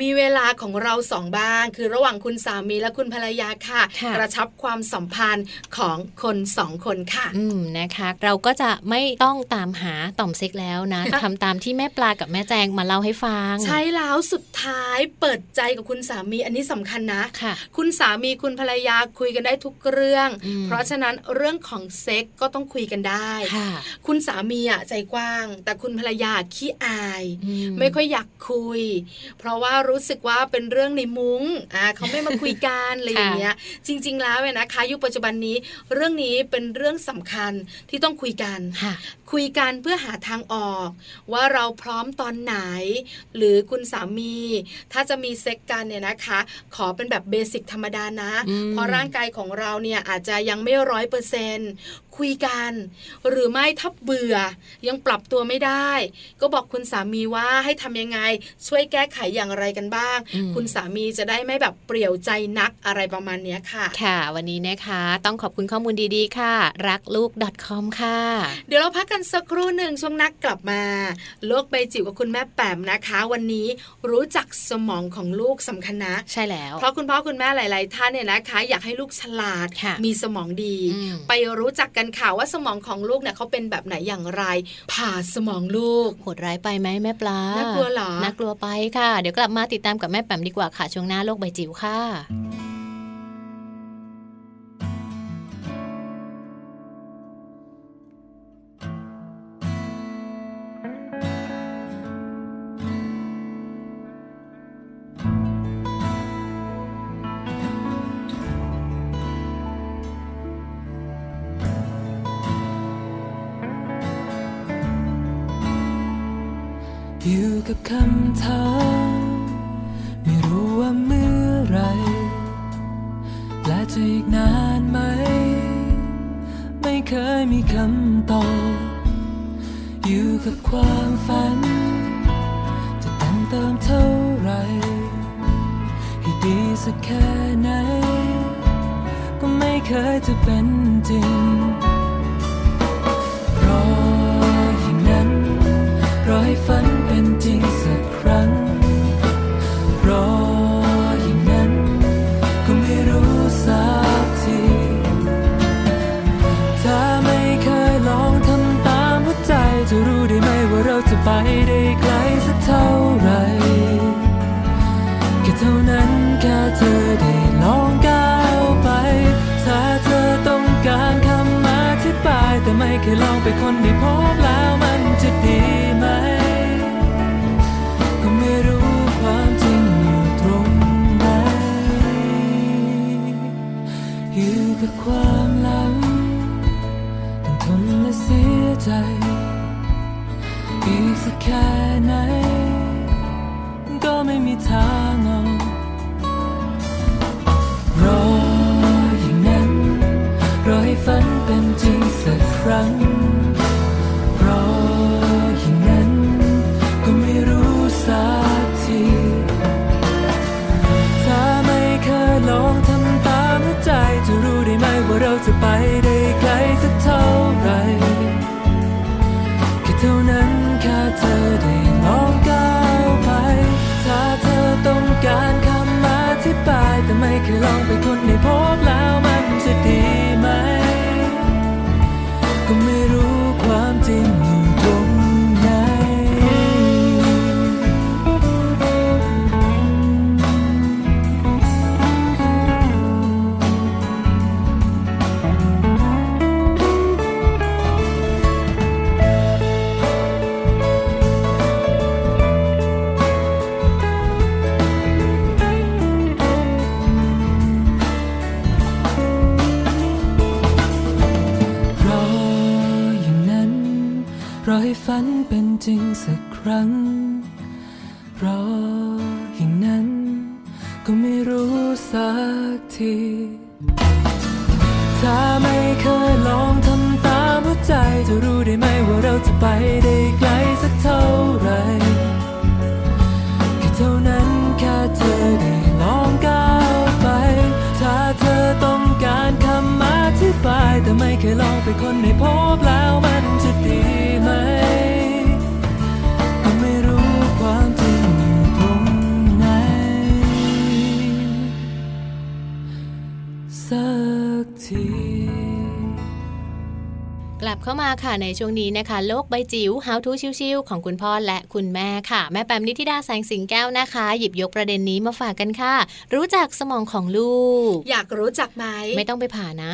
มีเวลาของเราสองบ้าง คือระหว่างคุณสามีและคุณภรรยาค่ะค่ะ กระชับความสัมพันธ์ของคนสองคนค่ะ อืมนะคะ เราก็จะไม่ต้องตามหาต่อมเซ็กแล้วนะทำตามที่แม่ปลากับแม่แจงมาเล่าให้ฟัง ใช่แล้วสุดท้ายเปิดใจกับคุณสามีอันนี้สำคัญนะค่ะ คุณสามีคุณภรรยาคุยกันได้ทุกเรื่องอืมเพราะฉะนั้นเรื่องของเซ็กก็ต้องคุยกันได้ค่ะคุณสามีอะใจกว้าง แต่คุณภรรยาขี้อายอืไม่ค่อยอยากคุย เพราะว่ารู้สึกว่าเป็นเรื่องในมุง้งอ่าเขาไม่มาคุยกันอะไรอย่างเงี้ย จริง ๆ แล้วเนี่ยนะคะยุคปัจจุบันนี้เรื่องนี้เป็นเรื่องสำคัญที่ต้องคุยกัน ค่ะคุยกันเพื่อหาทางออก ว่าเราพร้อมตอนไหน หรือคุณสามี ถ้าจะมีเซ็กกันเนี่ยนะคะ ขอเป็นแบบเบสิกธรรมดานะอืมเพราะร่างกายของเราเนี่ยอาจจะยังไม่ร้อยเปอร์เซนคุยกัน หรือไม่ถ้าเบื่อ ยังปรับตัวไม่ได้ ก็บอกคุณสามีว่าให้ทำยังไง ช่วยแก้ไขอย่างไรกันบ้างอืมคุณสามีจะได้ไม่แบบเปรี่ยวใจนักอะไรประมาณเนี้ยค่ะ ค่ะ วันนี้นะคะ ต้องขอบคุณข้อมูลดีๆ ค่ะ รักลูก .com ค่ะ เดี๋ยวเราพักกันสักครู่หนึ่งช่วงนักกลับมา โลกใบจิ๋วกับคุณแม่แปมนะคะ วันนี้รู้จักสมองของลูกสำคัญนะ ใช่แล้ว เพราะคุณพ่อคุณแม่หลาย ๆ ท่านเนี่ยนะคะ อยากให้ลูกฉลาดค่ะมีสมองดีอืมไปรู้จักกันค่ะว่าสมองของลูกเนี่ยเขาเป็นแบบไหนอย่างไร ผ่าสมองลูกโหดร้ายไปไหมแม่ปลาน่ากลัวเหรอน่ากลัวไปค่ะ เดี๋ยวกลับมาติดตามกับแม่แปมดีกว่าค่ะช่วงหน้าโลกใบจิ๋วค่ะ ได้ไกลสักเท่าไรแค่เท่านั้นแค่เธอได้ลองก้าวไป ถ้าเธอต้องการคำอธิบายแต่ไม่เคยลองไปคนไม่พบแล้วมันจะดีไหม ก็ไม่รู้ความจริงอยู่ตรงไหนอยู่กับความหลังต้องทนและเสียใจ สักแค่ไหน ก็ไม่มีทางออกรออย่างนั้น รอให้ฝันเป็นจริงสักครั้ง ลองไปคนได้พ ฝันเป็นจริงสักครั้ง รออย่างนั้น ก็ไม่รู้สักที ถ้าไม่เคยลองทำตามหัวใจ จะรู้ได้ไหมว่าเราจะไปได้ไกลสักเท่าไหรแค่เท่านั้นแค่เธอได้ลองก้าวไป ถ้าเธอต้องการคำอธิบาย แต่ไม่เคยลองไปคนให้พบแล้วมันจะดี เข้ามาค่ะในช่วงนี้นะคะ โลกใบจิ๋ว How to ชิวๆของคุณพ่อและคุณแม่ค่ะ แม่แปมนิธิดาแสงสิงแก้วนะคะ หยิบยกประเด็นนี้มาฝากกันค่ะ รู้จักสมองของลูก อยากรู้จักไหมไม่ต้องไปผ่านะ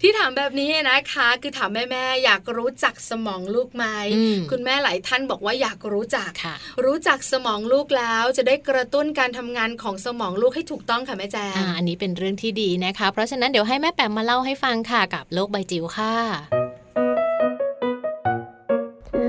ที่ถามแบบนี้นะคะ คือถามแม่แม่ๆอยากรู้จักสมองลูกไหมอืมคุณแม่หลายท่านบอกว่าอยากรู้จักค่ะรู้จักสมองลูกแล้วจะได้กระตุ้นการทำงานของสมองลูกให้ถูกต้องค่ะแม่แจงอ่าอันนี้เป็นเรื่องที่ดีนะคะ เพราะฉะนั้นเดี๋ยวให้แม่แปมมาเล่าให้ฟังค่ะกับโลกใบจิ๋วค่ะ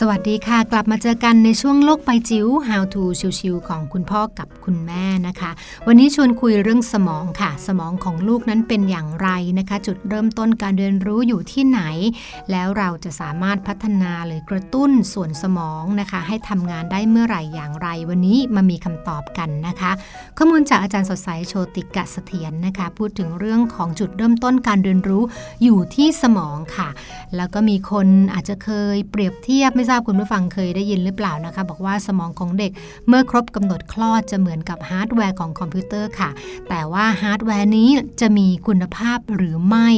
สวัสดีค่ะ กลับมาเจอกันในช่วงโลกใบจิ๋ว How to ชิวๆของคุณพ่อกับคุณแม่นะคะ วันนี้ชวนคุยเรื่องสมองค่ะ สมองของลูกนั้นเป็นอย่างไรนะคะ จุดเริ่มต้นการเรียนรู้อยู่ที่ไหน แล้วเราจะสามารถพัฒนาหรือกระตุ้นส่วนสมองนะคะ ให้ทำงานได้เมื่อไหร่อย่างไร วันนี้มามีคำตอบกันนะคะ ข้อมูลจากอาจารย์สดใสโชติกะเสถียรนะคะ พูดถึงเรื่องของจุดเริ่มต้นการเรียนรู้อยู่ที่สมองค่ะ แล้วก็มีคนอาจจะเคยเปรียบเทียบไม่ทราบคุณผู้ฟังเคยได้ยินหรือเปล่านะคะ บอกว่าสมองของเด็กเมื่อครบกำหนดคลอดจะเหมือนกับฮาร์ดแวร์ของคอมพิวเตอร์ค่ะ แต่ว่าฮาร์ดแวร์นี้จะมีคุณภาพหรือไม่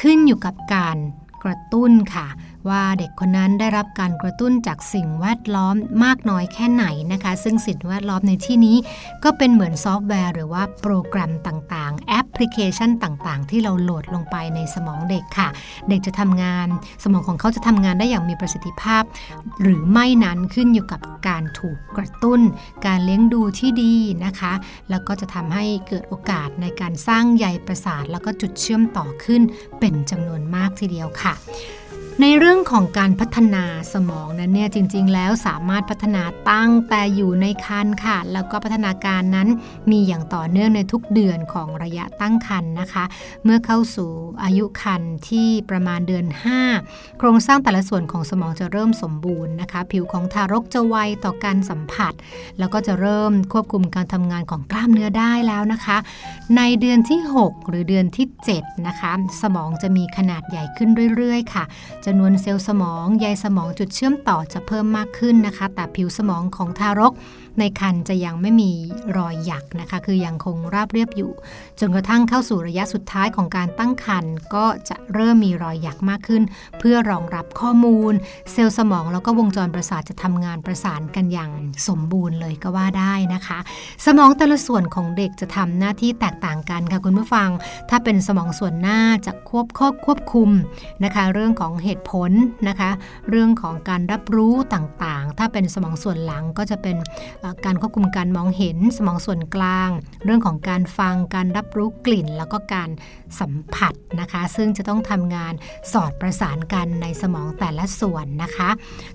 ขึ้นอยู่กับการกระตุ้นค่ะ ว่าเด็กคนนั้นได้รับการกระตุ้นจากสิ่งแวดล้อมมากน้อยแค่ไหนนะคะ ซึ่งสิ่งแวดล้อมในที่นี้ ก็เป็นเหมือนซอฟต์แวร์ หรือว่าโปรแกรมต่างๆ แอปพลิเคชันต่างๆ ที่เราโหลดลงไปในสมองเด็กค่ะ เด็กจะทำงาน สมองของเขาจะทำงานได้อย่างมีประสิทธิภาพ หรือไม่นั้นขึ้นอยู่กับการถูกกระตุ้น การเลี้ยงดูที่ดีนะคะ แล้วก็จะทำให้เกิดโอกาสในการสร้างใยประสาท แล้วก็จุดเชื่อมต่อขึ้นเป็นจำนวนมากทีเดียวค่ะ ในเรื่องของการพัฒนาสมองนั้นเนี่ยจริงๆ แล้วสามารถพัฒนาตั้งแต่อยู่ในครรภ์ค่ะ แล้วก็พัฒนาการนั้นมีอย่างต่อเนื่องในทุกเดือนของระยะตั้งครรภ์นะคะ เมื่อเข้าสู่อายุครรภ์ที่ประมาณเดือน 5 โครงสร้างแต่ละส่วนของสมองจะเริ่มสมบูรณ์นะคะ ผิวของทารกจะไวต่อการสัมผัส แล้วก็จะเริ่มควบคุมการทำงานของกล้ามเนื้อได้แล้วนะคะ ในเดือนที่ 6 หรือเดือนที่7นะคะสมองจะมีขนาดใหญ่ขึ้นเรื่อยๆ ค่ะจะำนวนเซลล์สมองใยสมองจุดเชื่อมต่อจะเพิ่มมากขึ้นนะคะ แต่ผิวสมองของทารก ในคันจะยังไม่มีรอยหยักนะคะ คือยังคงราบเรียบอยู่ จนกระทั่งเข้าสู่ระยะสุดท้ายของการตั้งครรภ์ก็จะเริ่มมีรอยหยักมากขึ้น เพื่อรองรับข้อมูล เซลล์สมองแล้วก็วงจรประสาทจะทำงานประสานกันอย่างสมบูรณ์เลยก็ว่าได้นะคะ สมองแต่ละส่วนของเด็กจะทำหน้าที่แตกต่างกันค่ะคุณผู้ฟัง ถ้าเป็นสมองส่วนหน้าจะควบควบควบคุมนะคะ เรื่องของเหตุผลนะคะ เรื่องของการรับรู้ต่างๆ ถ้าเป็นสมองส่วนหลังก็จะเป็นการควบคุมการมองเห็นสมองส่วนกลาง เรื่องของการฟังการรับรู้กลิ่น แล้วก็การสัมผัสนะคะ ซึ่งจะต้องทำงานสอดประสานกันในสมองแต่ละส่วนนะคะ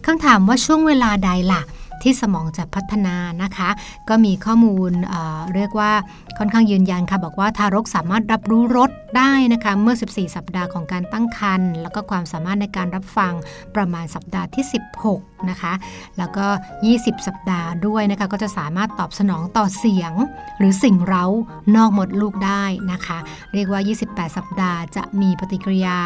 คำถามว่าช่วงเวลาใดล่ะ ที่สมองจะพัฒนานะคะ ก็มีข้อมูลเเรียกว่าค่อนข้างยืนยันค่ะ บอกว่าทารกสามารถรับรู้รสได้นะคะ เมื่อ 14 สัปดาห์ของการตั้งครรภ์แล้วก็ความสามารถในการรับฟังประมาณสัปดาห์ที่ 16 นะคะ แล้วก็ 20 สัปดาห์ด้วยนะคะ ก็จะสามารถตอบสนองต่อเสียง หรือสิ่งเร้านอกมดลูกได้นะคะ เรียกว่า 28 สัปดาห์จะมีปฏิกิริยา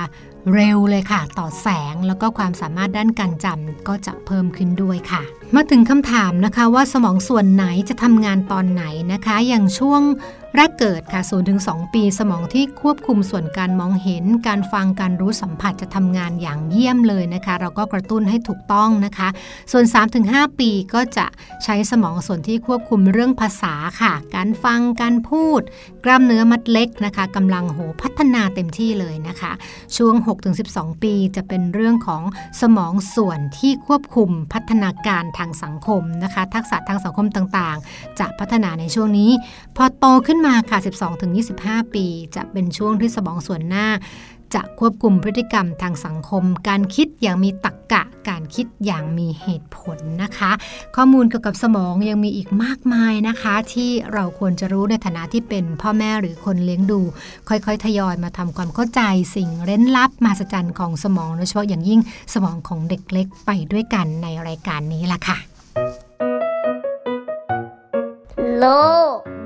เร็วเลยค่ะ ต่อแสงแล้วก็ความสามารถด้านการจำก็จะเพิ่มขึ้นด้วยค่ะ มาถึงคำถามนะคะว่าสมองส่วนไหนจะทำงานตอนไหนนะคะ อย่างช่วง แรกเกิดค่ะ0ถึง2ปีสมองที่ควบคุมส่วนการมองเห็น การฟังการรู้สัมผัสจะทำงานอย่างเยี่ยมเลยนะคะ เราก็กระตุ้นให้ถูกต้องนะคะ ส่วน 3-5 ปีก็จะใช้สมองส่วนที่ควบคุมเรื่องภาษาค่ะ การฟังการพูด กล้ามเนื้อมัดเล็กนะคะกำลังโหพัฒนาเต็มที่เลยนะคะ ช่วง 6-12 ปีจะเป็นเรื่องของสมองส่วนที่ควบคุมพัฒนาการทางสังคมนะคะ ทักษะทางสังคมต่างๆ จะพัฒนาในช่วงนี้ พอโตขึ้นมาค่ะ 12-25 ปี จะเป็นช่วงที่สมองส่วนหน้า จะควบคุมพฤติกรรมทางสังคม การคิดอย่างมีตรรกกะ การคิดอย่างมีเหตุผลนะคะ ข้อมูลเกี่ยวกับสมองยังมีอีกมากมายนะคะ ที่เราควรจะรู้ในฐานะที่เป็นพ่อแม่หรือคนเลี้ยงดู ค่อยๆ ทยอยมาทำความเข้าใจสิ่งเร้นลับมหัศจรรย์ของสมองโดยเฉพาะอย่างยิ่งสมองของเด็กเล็กไปด้วยกันในรายการนี้ล่ะค่ะโลก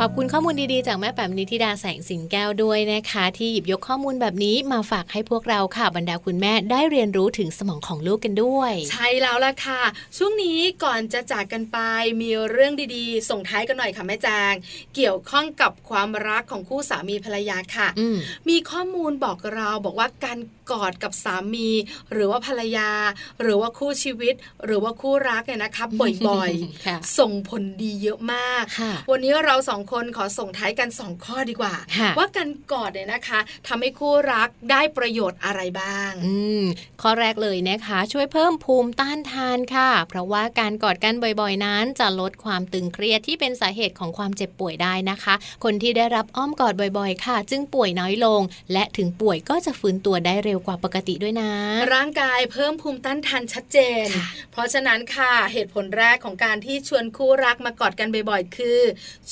ขอบคุณข้อมูลดีๆ จากแม่แป๋มนิธิดาแสงสิงแก้วด้วยนะคะ ที่หยิบยกข้อมูลแบบนี้มาฝากให้พวกเราค่ะบรรดาคุณแม่ได้เรียนรู้ถึงสมองของลูกกันด้วย ใช่แล้วล่ะค่ะ ช่วงนี้ก่อนจะจากกันไปมีเรื่องดีๆ ส่งท้ายกันหน่อยค่ะแม่แจง เกี่ยวข้องกับความรักของคู่สามีภรรยาค่ะอืมมีข้อมูลบอกเราบอกว่าการกอดกับสามี หรือว่าภรรยา หรือว่าคู่ชีวิต หรือว่าคู่รักเนี่ยนะคะบ่อยค่ะๆส่งผลดีเยอะมากค่ะวันนี้เราสองคนขอส่งท้ายกันสองข้อดีกว่าค่ะว่าการกอดเนี่ยนะคะทำให้คู่รักได้ประโยชน์อะไรบ้าง อืมข้อแรกเลยนะคะ ช่วยเพิ่มภูมิต้านทานค่ะ เพราะว่าการกอดกันบ่อยๆ นั้น จะลดความตึงเครียดที่เป็นสาเหตุของความเจ็บป่วยได้นะคะ คนที่ได้รับอ้อมกอดบ่อยๆ ค่ะ จึงป่วยน้อยลง และถึงป่วยก็จะฟื้นตัวได้เร็วกว่าปกติด้วยนะ ร่างกายเพิ่มภูมิต้านทานชัดเจนค่ะเพราะฉะนั้นค่ะเหตุผลแรกของการที่ชวนคู่รักมากอดกันบ่อยๆ คือ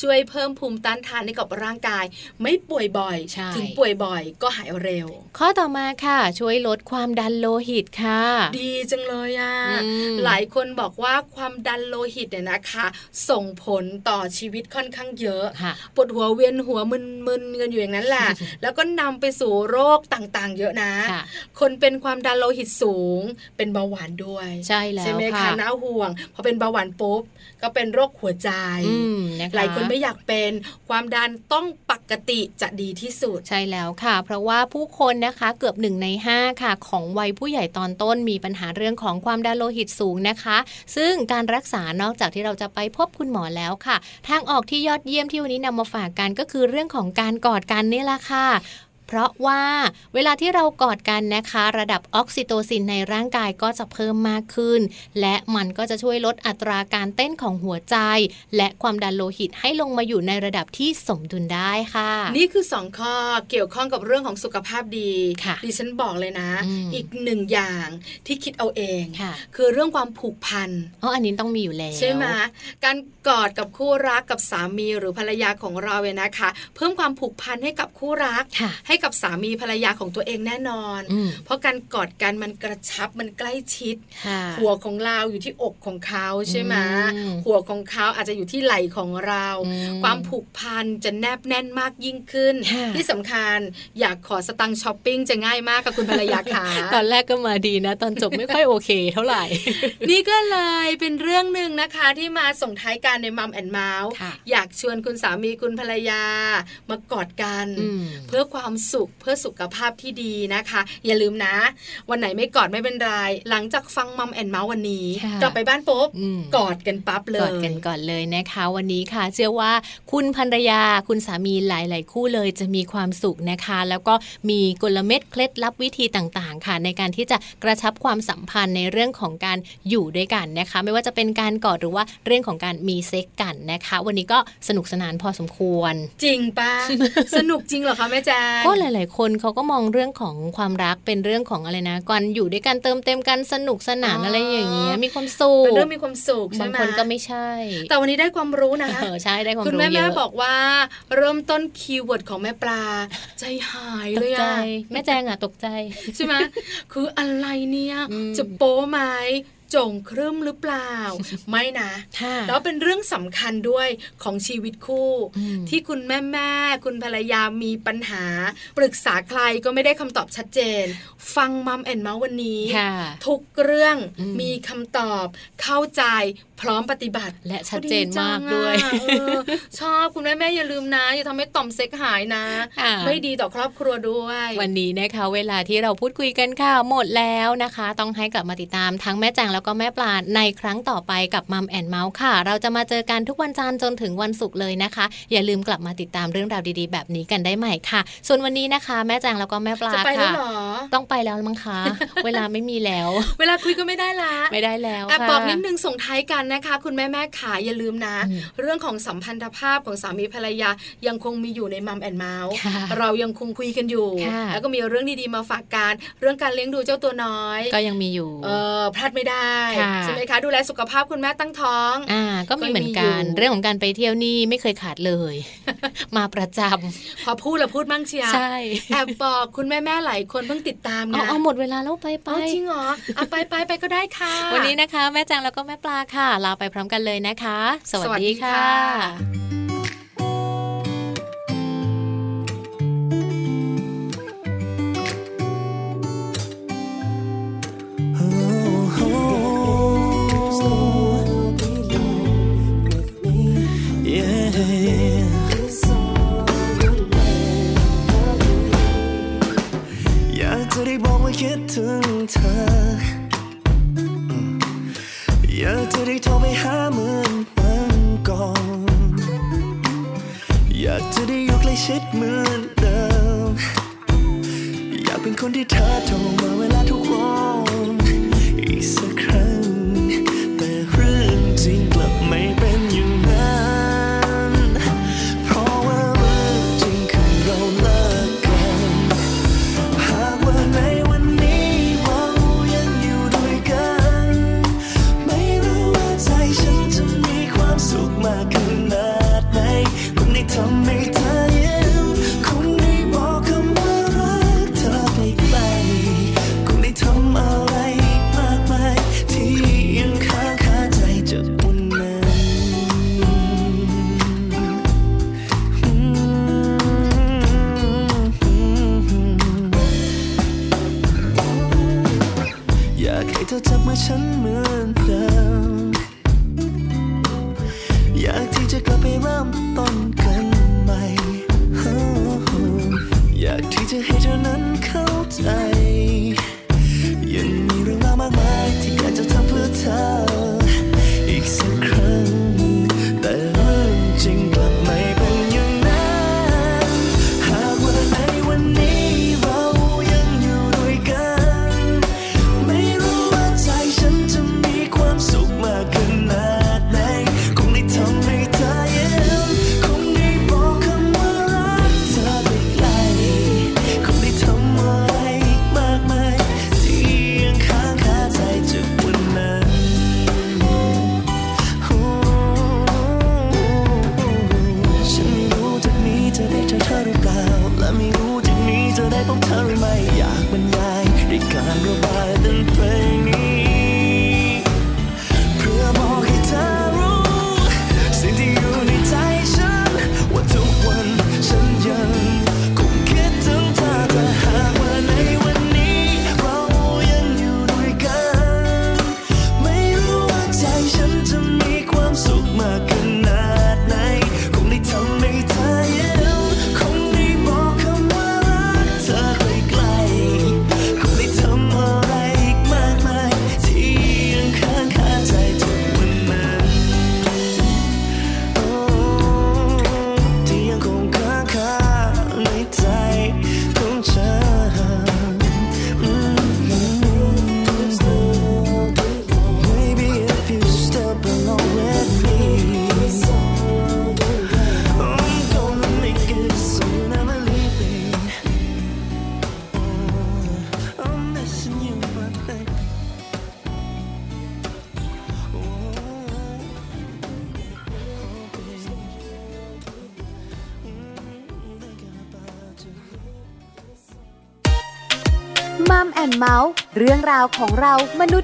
ช่วยเพิ่มภูมิต้านทานให้กับร่างกาย ไม่ป่วยบ่อยใช่ถึงป่วยบ่อยก็หายเร็ว ข้อต่อมาค่ะ ช่วยลดความดันโลหิตค่ะ ดีจังเลยอะอืมหลายคนบอกว่าความดันโลหิตเนี่ยนะคะ ส่งผลต่อชีวิตค่อนข้างเยอะค่ะปวดหัวเวียนหัวมึนๆกันอยู่อย่างนั้นแหละแล้วก็นำไปสู่โรคต่างๆ เยอะนะค่ะคนเป็นความดันโลหิตสูง เป็นเบาหวานด้วย ใช่แล้วใช่ไหมค่ะคะน่าห่วงพอเป็นเบาหวานปุ๊บ ก็เป็นโรคหัวใจอืมนะคะหลายคนไม่อยากเป็นความดันต้องปกติจะดีที่สุดใช่แล้วค่ะ เพราะว่าผู้คนนะคะเกือบหนึ่งใน 5 ค่ะ ของวัยผู้ใหญ่ตอนต้นมีปัญหาเรื่องของความดันโลหิตสูงนะคะ ซึ่งการรักษานอกจากที่เราจะไปพบคุณหมอแล้วค่ะ ทางออกที่ยอดเยี่ยมที่วันนี้นำมาฝากกันก็คือเรื่องของการกอดกันนี่แหละค่ะเพ ราะว่าเวลาที่เรากอดกันนะคะ ระดับออกซิโตซินในร่างกายก็จะเพิ่มมากขึ้น และมันก็จะช่วยลดอัตราการเต้นของหัวใจ และความดันโลหิตให้ลงมาอยู่ในระดับที่สมดุลได้ค่ะ นี่คือสองข้อเกี่ยวข้องกับเรื่องของสุขภาพดีค่ะดิฉันบอกเลยนะอืมอีกหนึ่งอย่างที่คิดเอาเองค่ะคือเรื่องความผูกพันอ๋ออันนี้ต้องมีอยู่แล้วใช่ไหมการกอดกับคู่รักกับสามีหรือภรรยาของเราเนี่ยนะคะ เพิ่มความผูกพันให้กับคู่รักค่ะให้กับสามีภรรยาของตัวเองแน่นอนอืมเพราะการกอดกันมันกระชับมันใกล้ชิดค่ะหัวของเราอยู่ที่อกของเขาใช่ไหมอืมหัวของเขาอาจจะอยู่ที่ไหล่ของเราอืมความผูกพันจะแนบแน่นมากยิ่งขึ้นค่ะที่สำคัญอยากขอสตังค์ช้อปปิ้งจะง่ายมากกับคุณภรรยาค่ะตอนแรกก็มาดีนะ ตอนจบไม่ค่อยโอเค เท่าไหร่ นี่ก็เลยเป็นเรื่องหนึ่งนะคะที่มาส่งท้ายการในมัมแอนเมาส์ค่ะอยากชวนคุณสามีคุณภรรยามากอดกันอืมเพื่อความสุขเพื่อสุขภาพที่ดีนะคะ อย่าลืมนะ วันไหนไม่กอดไม่เป็นไร หลังจากฟังมัมแอนเมาส์วันนี้ค่ะกลับไปบ้านปุ๊บอืมกอดกันปั๊บเลยกอดกันก่อนเลยนะคะ วันนี้ค่ะ เชื่อว่าคุณภรรยาคุณสามีหลาย ๆ คู่เลยจะมีความสุขนะคะ แล้วก็มีกลเม็ดเคล็ดลับวิธีต่าง ๆ ค่ะ ในการที่จะกระชับความสัมพันธ์ในเรื่องของการอยู่ด้วยกันนะคะ ไม่ว่าจะเป็นการกอดหรือว่าเรื่องของการมีเซ็กกันนะคะ วันนี้ก็สนุกสนานพอสมควร จริงปะสนุกจริงเหรอคะแม่แจงก็หลาย ๆ คนเขาก็มองเรื่องของความรักเป็นเรื่องของอะไรนะการอยู่ด้วยกันเติมเต็มกันสนุกสนานอ๋อออะไรอย่างเงี้ยมีความสุขเป็นเรื่องมีความสุขใช่บางไหมคนก็ไม่ใช่ แต่วันนี้ได้ความรู้นะเออใช่ได้ความคุณรู้แม่เยแม่อะบอกว่าเริ่มต้นคีย์เวิร์ดของแม่ปลา ใจหายตเลกยใจอะแม่แจงอะตกใจใช่ไหมคืออะไรเนี่ยอืมจะโป๊ไหม จงครึ่มหรือเปล่า ไม่นะค่ะแล้วเป็นเรื่องสำคัญด้วยของชีวิตคู่อืมที่คุณแม่แม่คุณภรรยามีปัญหา ปรึกษาใครก็ไม่ได้คำตอบชัดเจน ฟัง Mom and Mouth วันนี้ค่ะทุกเรื่องอืมมีคำตอบเข้าใจพร้อมปฏิบัติและชัดเจนมากด้วยดีจังอะเออชอบคุณแม่แม่อย่าลืมนะ อย่าทำให้ต่อมเซ็กส์หายนะค่ะไม่ดีต่อครอบครัวด้วย วันนี้นะคะ เวลาที่เราพูดคุยกันค่ะหมดแล้วนะคะ ต้องให้กลับมาติดตามทั้งแม่แจงแล้วก็แม่ปลาในครั้งต่อไปกับ Mom and Mouth ค่ะ เราจะมาเจอกันทุกวันจันทร์จนถึงวันศุกร์เลยนะคะ อย่าลืมกลับมาติดตามเรื่องราวดีๆ แบบนี้กันได้ใหม่ค่ะ ส่วนวันนี้นะคะ แม่แจงแล้วก็แม่ปลาจะไปแล้วค่ะเหรอต้องไปแล้วมั้งคะเวลาไม่มีแล้ว เวลาคุยก็ไม่ได้ละไม่ได้แล้วแอบค่ะบอกนิดนึงส่งท้ายกันนะคะ คุณแม่แม่ขาอย่าลืมนะอืมเรื่องของสัมพันธภาพของสามีภรรยายังคงมีอยู่ในมัมแอนเมาส์ค่ะเรายังคงคุยกันอยู่ค่ะแล้วก็มีเรื่องดีๆมาฝากกันเรื่องการเลี้ยงดูเจ้าตัวน้อย ก็ยังมีอยู่เออพลาดไม่ได้ค่ะใช่ไหมคะดูแลสุขภาพคุณแม่ตั้งท้องอ่าก็มีเหมือนกันก็มีอยู่เรื่องของการไปเที่ยวนี่ไม่เคยขาดเลย มาประจพอพูดแล้วพูดมั่งเชียำใช่แอบบอกคุณแม่แม่ๆหลายคนเพิ่งติดตามเอานะเอาหมดเวลาแล้วไปไปเอาจริงเหรอเอาไปไปไปก็ได้ค่ะ วันนี้นะคะ แม่แจงแล้วก็แม่ปลาค่ะ ลาไปพร้อมกันเลยนะคะ สวัสสวัสดีดีค่ะาวของเรามนุษย์